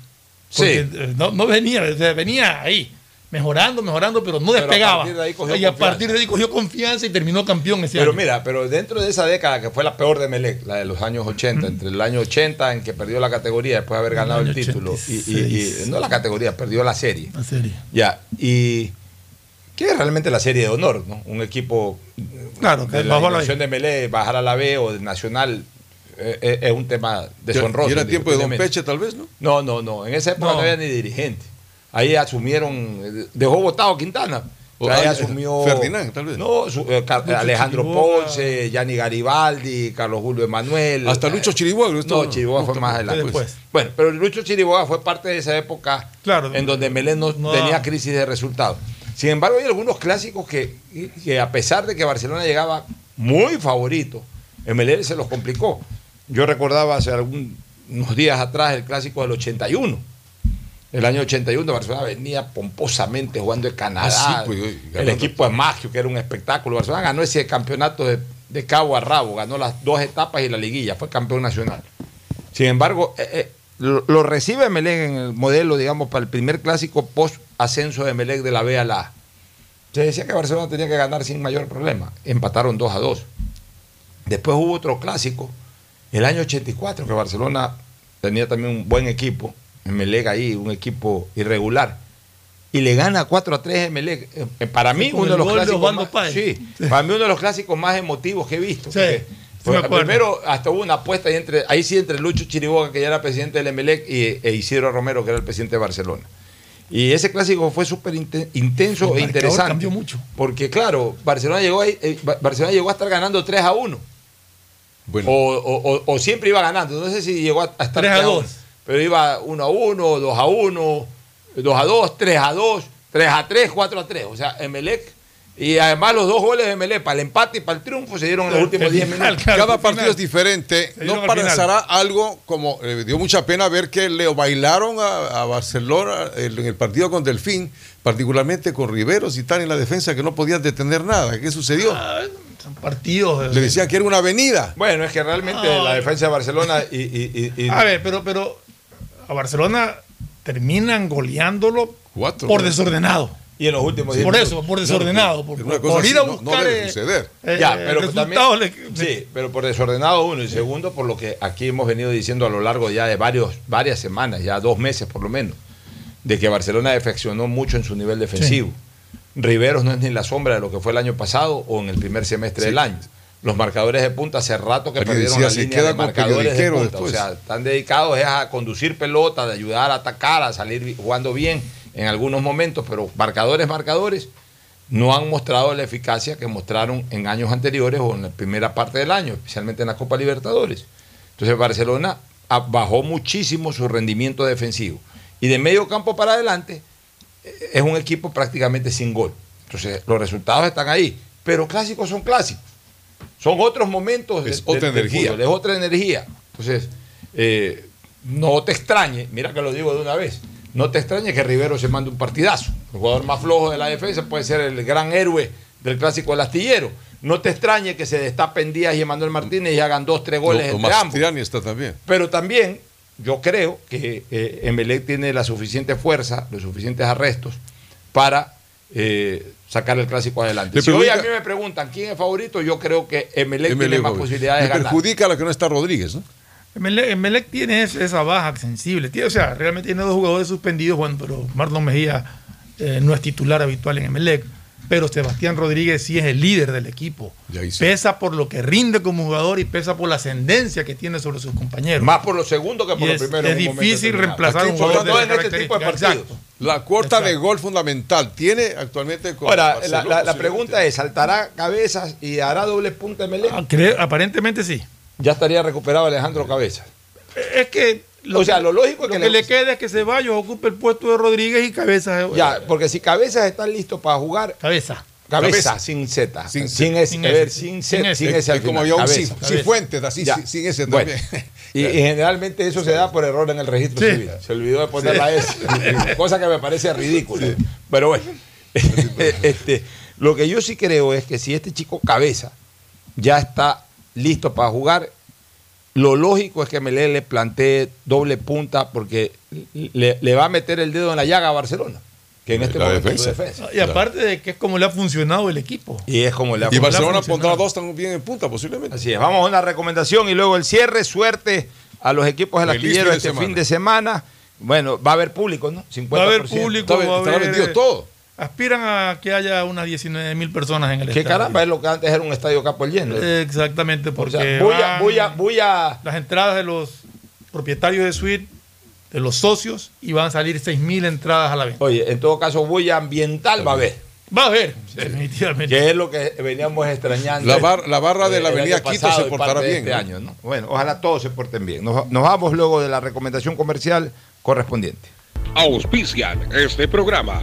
Sí. Porque eh, no, no venía, venía ahí, mejorando, mejorando, pero no Pero a despegaba. de y a partir de ahí cogió confianza y terminó campeón ese Pero año. mira, pero dentro de esa década que fue la peor de Melec, la de los años 80, entre el año 80 en que perdió la categoría después de haber ganado el, título, y, y- y- 86. no la categoría, perdió la serie. La serie. Ya, y que es realmente la serie de honor, ¿no? Un equipo Claro, que de a la dimensión de Melé, bajar a la B o de Nacional eh, eh, es un tema deshonroso. Y era tiempo de Don. Peche, tal vez, ¿no? No, no, no. En esa época no, No. había ni dirigente. Ahí asumieron, eh, dejó votado Quintana. O sea, ahí ah, asumió. Ferdinand, tal vez. No, su- eh, Alejandro Chiriboga. Ponce, Gianni Garibaldi, Carlos Julio Emanuel. Hasta Lucho Chiriboga, No, esto- Chiriboga fue no, más adelante. después. Bueno, pero Lucho Chiriboga fue parte de esa época Claro. en donde Melén no, No. tenía crisis de resultados. Sin embargo, hay algunos clásicos que, que a pesar de que Barcelona llegaba muy favorito, Melén se los complicó. Yo recordaba hace algún- unos días atrás el clásico del 81. El año 81 Barcelona venía pomposamente jugando Canadá. Ah, sí, pues, el ganando. equipo de Magio, que era un espectáculo. Barcelona ganó ese campeonato de, de cabo a rabo, ganó las dos etapas y la liguilla, fue campeón nacional. Sin embargo, eh, eh, lo, lo recibe Melec en el modelo, digamos, para el primer clásico post ascenso de Melec de la B a la A. Se decía que Barcelona tenía que ganar sin mayor problema. Empataron 2 a 2. Después hubo otro clásico, el año 84, que Barcelona tenía también un buen equipo, Melec ahí, un equipo irregular. Y le gana 4 a 3 Melec. Eh, Para mí, uno de los de clásicos. Más- Páez. sí, para mí, uno de los clásicos más emotivos que he visto. Sí, porque primero, hasta hubo una apuesta ahí, entre, ahí sí entre Lucho Chiriboga, que ya era presidente del Emelec, y, e Isidro Romero, que era el presidente de Barcelona. Y ese clásico fue súper inten- intenso El e interesante. cambió mucho. Porque, claro, Barcelona llegó, ahí, eh, Ba- Barcelona llegó a estar ganando 3 a 1. Bueno. O, o- o- o siempre iba ganando. No sé si llegó a, a estar 3 a 2. Pero iba 1 a 1, 2 a 1, 2 a 2, 3 a 2, 3 a 3, 4 a 3. O sea, Emelec. Y además los dos goles de Emelec para el empate y para el triunfo se dieron en los últimos 10 minutos. Cada partido es diferente. ¿No final. parecerá algo como, eh, dio mucha pena ver que le bailaron a, a Barcelona el- en el partido con Delfín, particularmente con Riveros y tal en la defensa que no podían detener nada? ¿Qué sucedió? Son partidos. Le decían que era una avenida. Bueno, es que realmente Ah. la defensa de Barcelona y, y- y- y- A ver, pero, pero a Barcelona terminan goleándolo Cuatro, por desordenado. y en los últimos 10 Por eso, por desordenado. Por, por ir así, a no- no buscar debe suceder. eh, Ya, pero resultado también, le- sí, pero por desordenado uno y segundo por lo que aquí hemos venido diciendo a lo largo ya de varios, varias semanas, ya dos meses por lo menos, de que Barcelona defeccionó mucho en su nivel defensivo. Riveros no es ni la sombra de lo que fue el año pasado o en el primer semestre del año. Los marcadores de punta hace rato que perdieron decía, la línea queda de marcadores de punta. después. O sea, están dedicados es a conducir pelota, de ayudar a atacar, a salir jugando bien en algunos momentos, pero marcadores, marcadores, no han mostrado la eficacia que mostraron en años anteriores o en la primera parte del año, especialmente en la Copa Libertadores. Entonces Barcelona bajó muchísimo su rendimiento defensivo. Y de medio campo para adelante eh, es un equipo prácticamente sin gol. Entonces los resultados están ahí. Pero clásicos son clásicos. Son otros momentos. Es otra energía. fútbol, es otra energía. Entonces, eh, no te extrañe, mira que lo digo de una vez, no te extrañe que Rivero se mande un partidazo El jugador más flojo de la defensa puede ser el gran héroe del clásico del astillero. No te extrañe que se destapen Díaz y Emanuel Martínez y hagan dos, tres goles O- o entre ambos. Está también. Pero también yo creo que eh, Emelec tiene la suficiente fuerza, los suficientes arrestos para eh, sacar el clásico adelante. Le si hoy a mí me preguntan quién es favorito, yo creo que Emelec, Emelec, tiene más posibilidades de ganar. perjudica a la que no está Rodríguez, ¿no? Emelec, Emelec tiene es- esa baja sensible. Tiene- o sea, realmente tiene dos jugadores suspendidos, bueno, pero Marlon Mejía eh, no es titular habitual en Emelec. Pero Sebastián Rodríguez sí es el líder del equipo. Pesa por lo que rinde como jugador y pesa por la ascendencia que tiene sobre sus compañeros. Más por lo segundo que por Y lo es- primero. Es difícil reemplazar a un Aquí, jugador de en este tipo de partidos. La cuarta de gol fundamental tiene actualmente con Ahora, la, la- la pregunta es, ¿saltará cabezas y hará doble punta Emelec? Ah, cre- aparentemente sí. Ya estaría recuperado Alejandro Cabezas. Es que O sea, lo lógico es lo que que, le- le queda es que Ceballos ocupe el puesto de Rodríguez y Cabeza. Ya, porque si Cabezas está listo para jugar. Cabeza. Cabeza, Cabeza. sin Z. Sin, Sin- S. sin a ver, S. sin, Sin S. sin S. al Es como yo un Cabeza. Ci- Cifuentes, así, Ya. sin- Bueno, también. Y, y generalmente eso se da por error en el registro Sí. civil. Se olvidó de poner Sí. la S. Cosa que me parece ridícula. Pero bueno, este, lo que yo sí creo es que si este chico cabeza ya está listo para jugar, lo lógico es que Melé le plantee doble punta porque le, le va a meter el dedo en la llaga a Barcelona, que en este La momento es su defensa. defensa. Y aparte de que es como le ha funcionado el equipo. Y es como le ha Y Barcelona pondrá dos también en punta, posiblemente. Así es, vamos a una recomendación y luego el cierre. Suerte a los equipos del astillero este semana. fin de semana. Bueno, va a haber público, ¿no? 50%. Va a haber público, va a vendido todo. Aspiran a que haya unas 19 mil personas en el Que estadio. caramba, es lo que antes era un estadio capo el lleno. Exactamente, O porque sea, voy a, voy a, voy a. las entradas de los propietarios de suite, de los socios, y van a salir 6 mil entradas a la venta. Oye, en todo caso, voy a ambiental va a haber. Va a haber, definitivamente. Que es lo que veníamos extrañando. La, bar- la barra de la avenida Quito se portará bien. Este ¿no? año, ¿no? Bueno, ojalá todos se porten bien. Nos, nos vamos luego de la recomendación comercial correspondiente. Auspician este programa.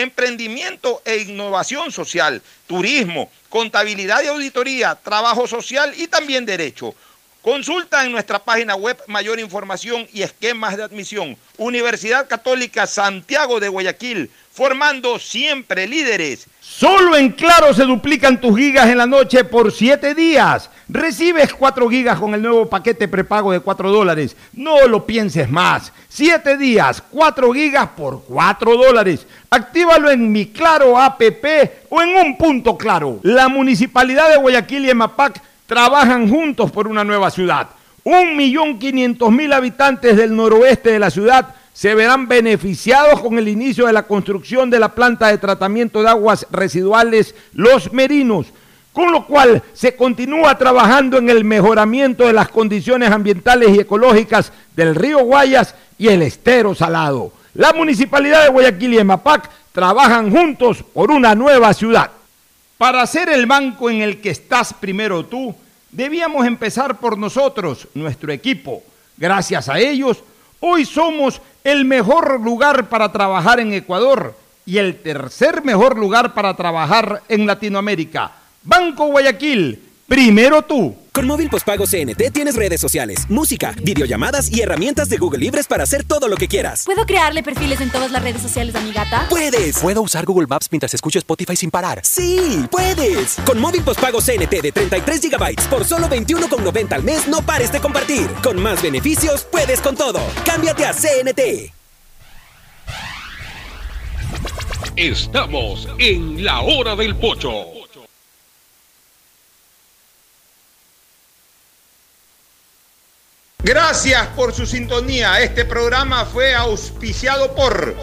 emprendimiento e innovación social, turismo, contabilidad y auditoría, trabajo social y también derecho. Consulta en nuestra página web mayor información y esquemas de admisión. Universidad Católica Santiago de Guayaquil, formando siempre líderes. Solo en Claro se duplican tus gigas en la noche por 7 días. Recibes 4 gigas con el nuevo paquete prepago de 4 dólares. No lo pienses más. 7 días, 4 gigas por 4 dólares. Actívalo en mi Claro APP o en un punto claro. La Municipalidad de Guayaquil y EMAPAC trabajan juntos por una nueva ciudad. Un millón quinientos mil habitantes del noroeste de la ciudad se verán beneficiados con el inicio de la construcción de la planta de tratamiento de aguas residuales Los Merinos, con lo cual se continúa trabajando en el mejoramiento de las condiciones ambientales y ecológicas del río Guayas y el estero salado. La Municipalidad de Guayaquil y EMAPAC trabajan juntos por una nueva ciudad. Para ser el banco en el que estás primero tú, debíamos empezar por nosotros, nuestro equipo. Gracias a ellos, hoy somos el mejor lugar para trabajar en Ecuador y el tercer mejor lugar para trabajar en Latinoamérica. Banco Guayaquil, primero tú. Con móvil postpago CNT tienes redes sociales, música, videollamadas y herramientas de Google Libres para hacer todo lo que quieras. ¿Puedo crearle perfiles en todas las redes sociales a mi gata? ¡Puedes! ¿Puedo usar Google Maps mientras escucho Spotify sin parar? ¡Sí! ¡Puedes! Con móvil postpago CNT de 33 GB por solo 21,90 al mes, no pares de compartir. Con más beneficios, puedes con todo. Cámbiate a CNT. Estamos en la hora del pocho. Gracias por su sintonía. Este programa fue auspiciado por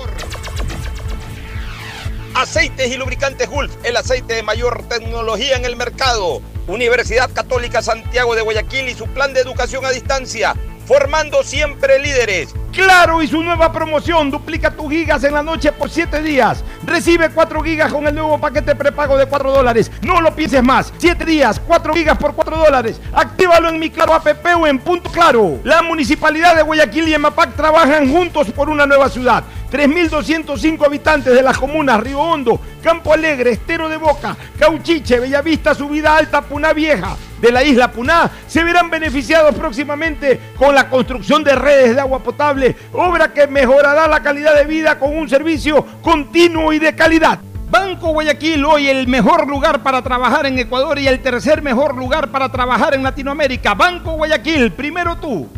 Aceites y lubricantes Gulf, el aceite de mayor tecnología en el mercado. Universidad Católica Santiago de Guayaquil y su plan de educación a distancia. Formando siempre líderes. Claro y su nueva promoción, duplica tus gigas en la noche por 7 días. Recibe 4 gigas con el nuevo paquete prepago de 4 dólares. No lo pienses más. 7 días, 4 gigas por 4 dólares. Actívalo en mi Claro app o en Punto Claro. La Municipalidad de Guayaquil y EMAPAC trabajan juntos por una nueva ciudad. 3.205 habitantes de las comunas Río Hondo, Campo Alegre, Estero de Boca, Cauchiche, Bellavista, Subida Alta, Puná Vieja de la isla Puná se verán beneficiados próximamente con la construcción de redes de agua potable, obra que mejorará la calidad de vida con un servicio continuo y de calidad. Banco Guayaquil, hoy el mejor lugar para trabajar en Ecuador y el tercer mejor lugar para trabajar en Latinoamérica. Banco Guayaquil, primero tú.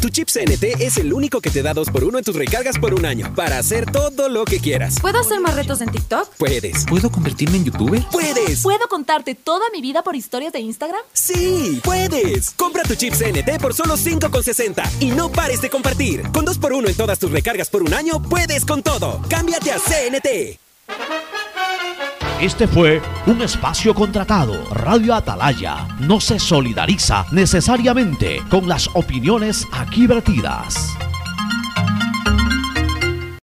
Tu chip CNT es el único que te da 2x1 en tus recargas por un año para hacer todo lo que quieras. ¿Puedo hacer más retos en TikTok? Puedes. ¿Puedo convertirme en youtuber? Puedes. ¿Puedo contarte toda mi vida por historias de Instagram? Sí, puedes. Compra tu chip CNT por solo 5,60 y no pares de compartir. Con 2x1 en todas tus recargas por un año, puedes con todo. Cámbiate a CNT. Este fue un espacio contratado. Radio Atalaya no se solidariza necesariamente con las opiniones aquí vertidas.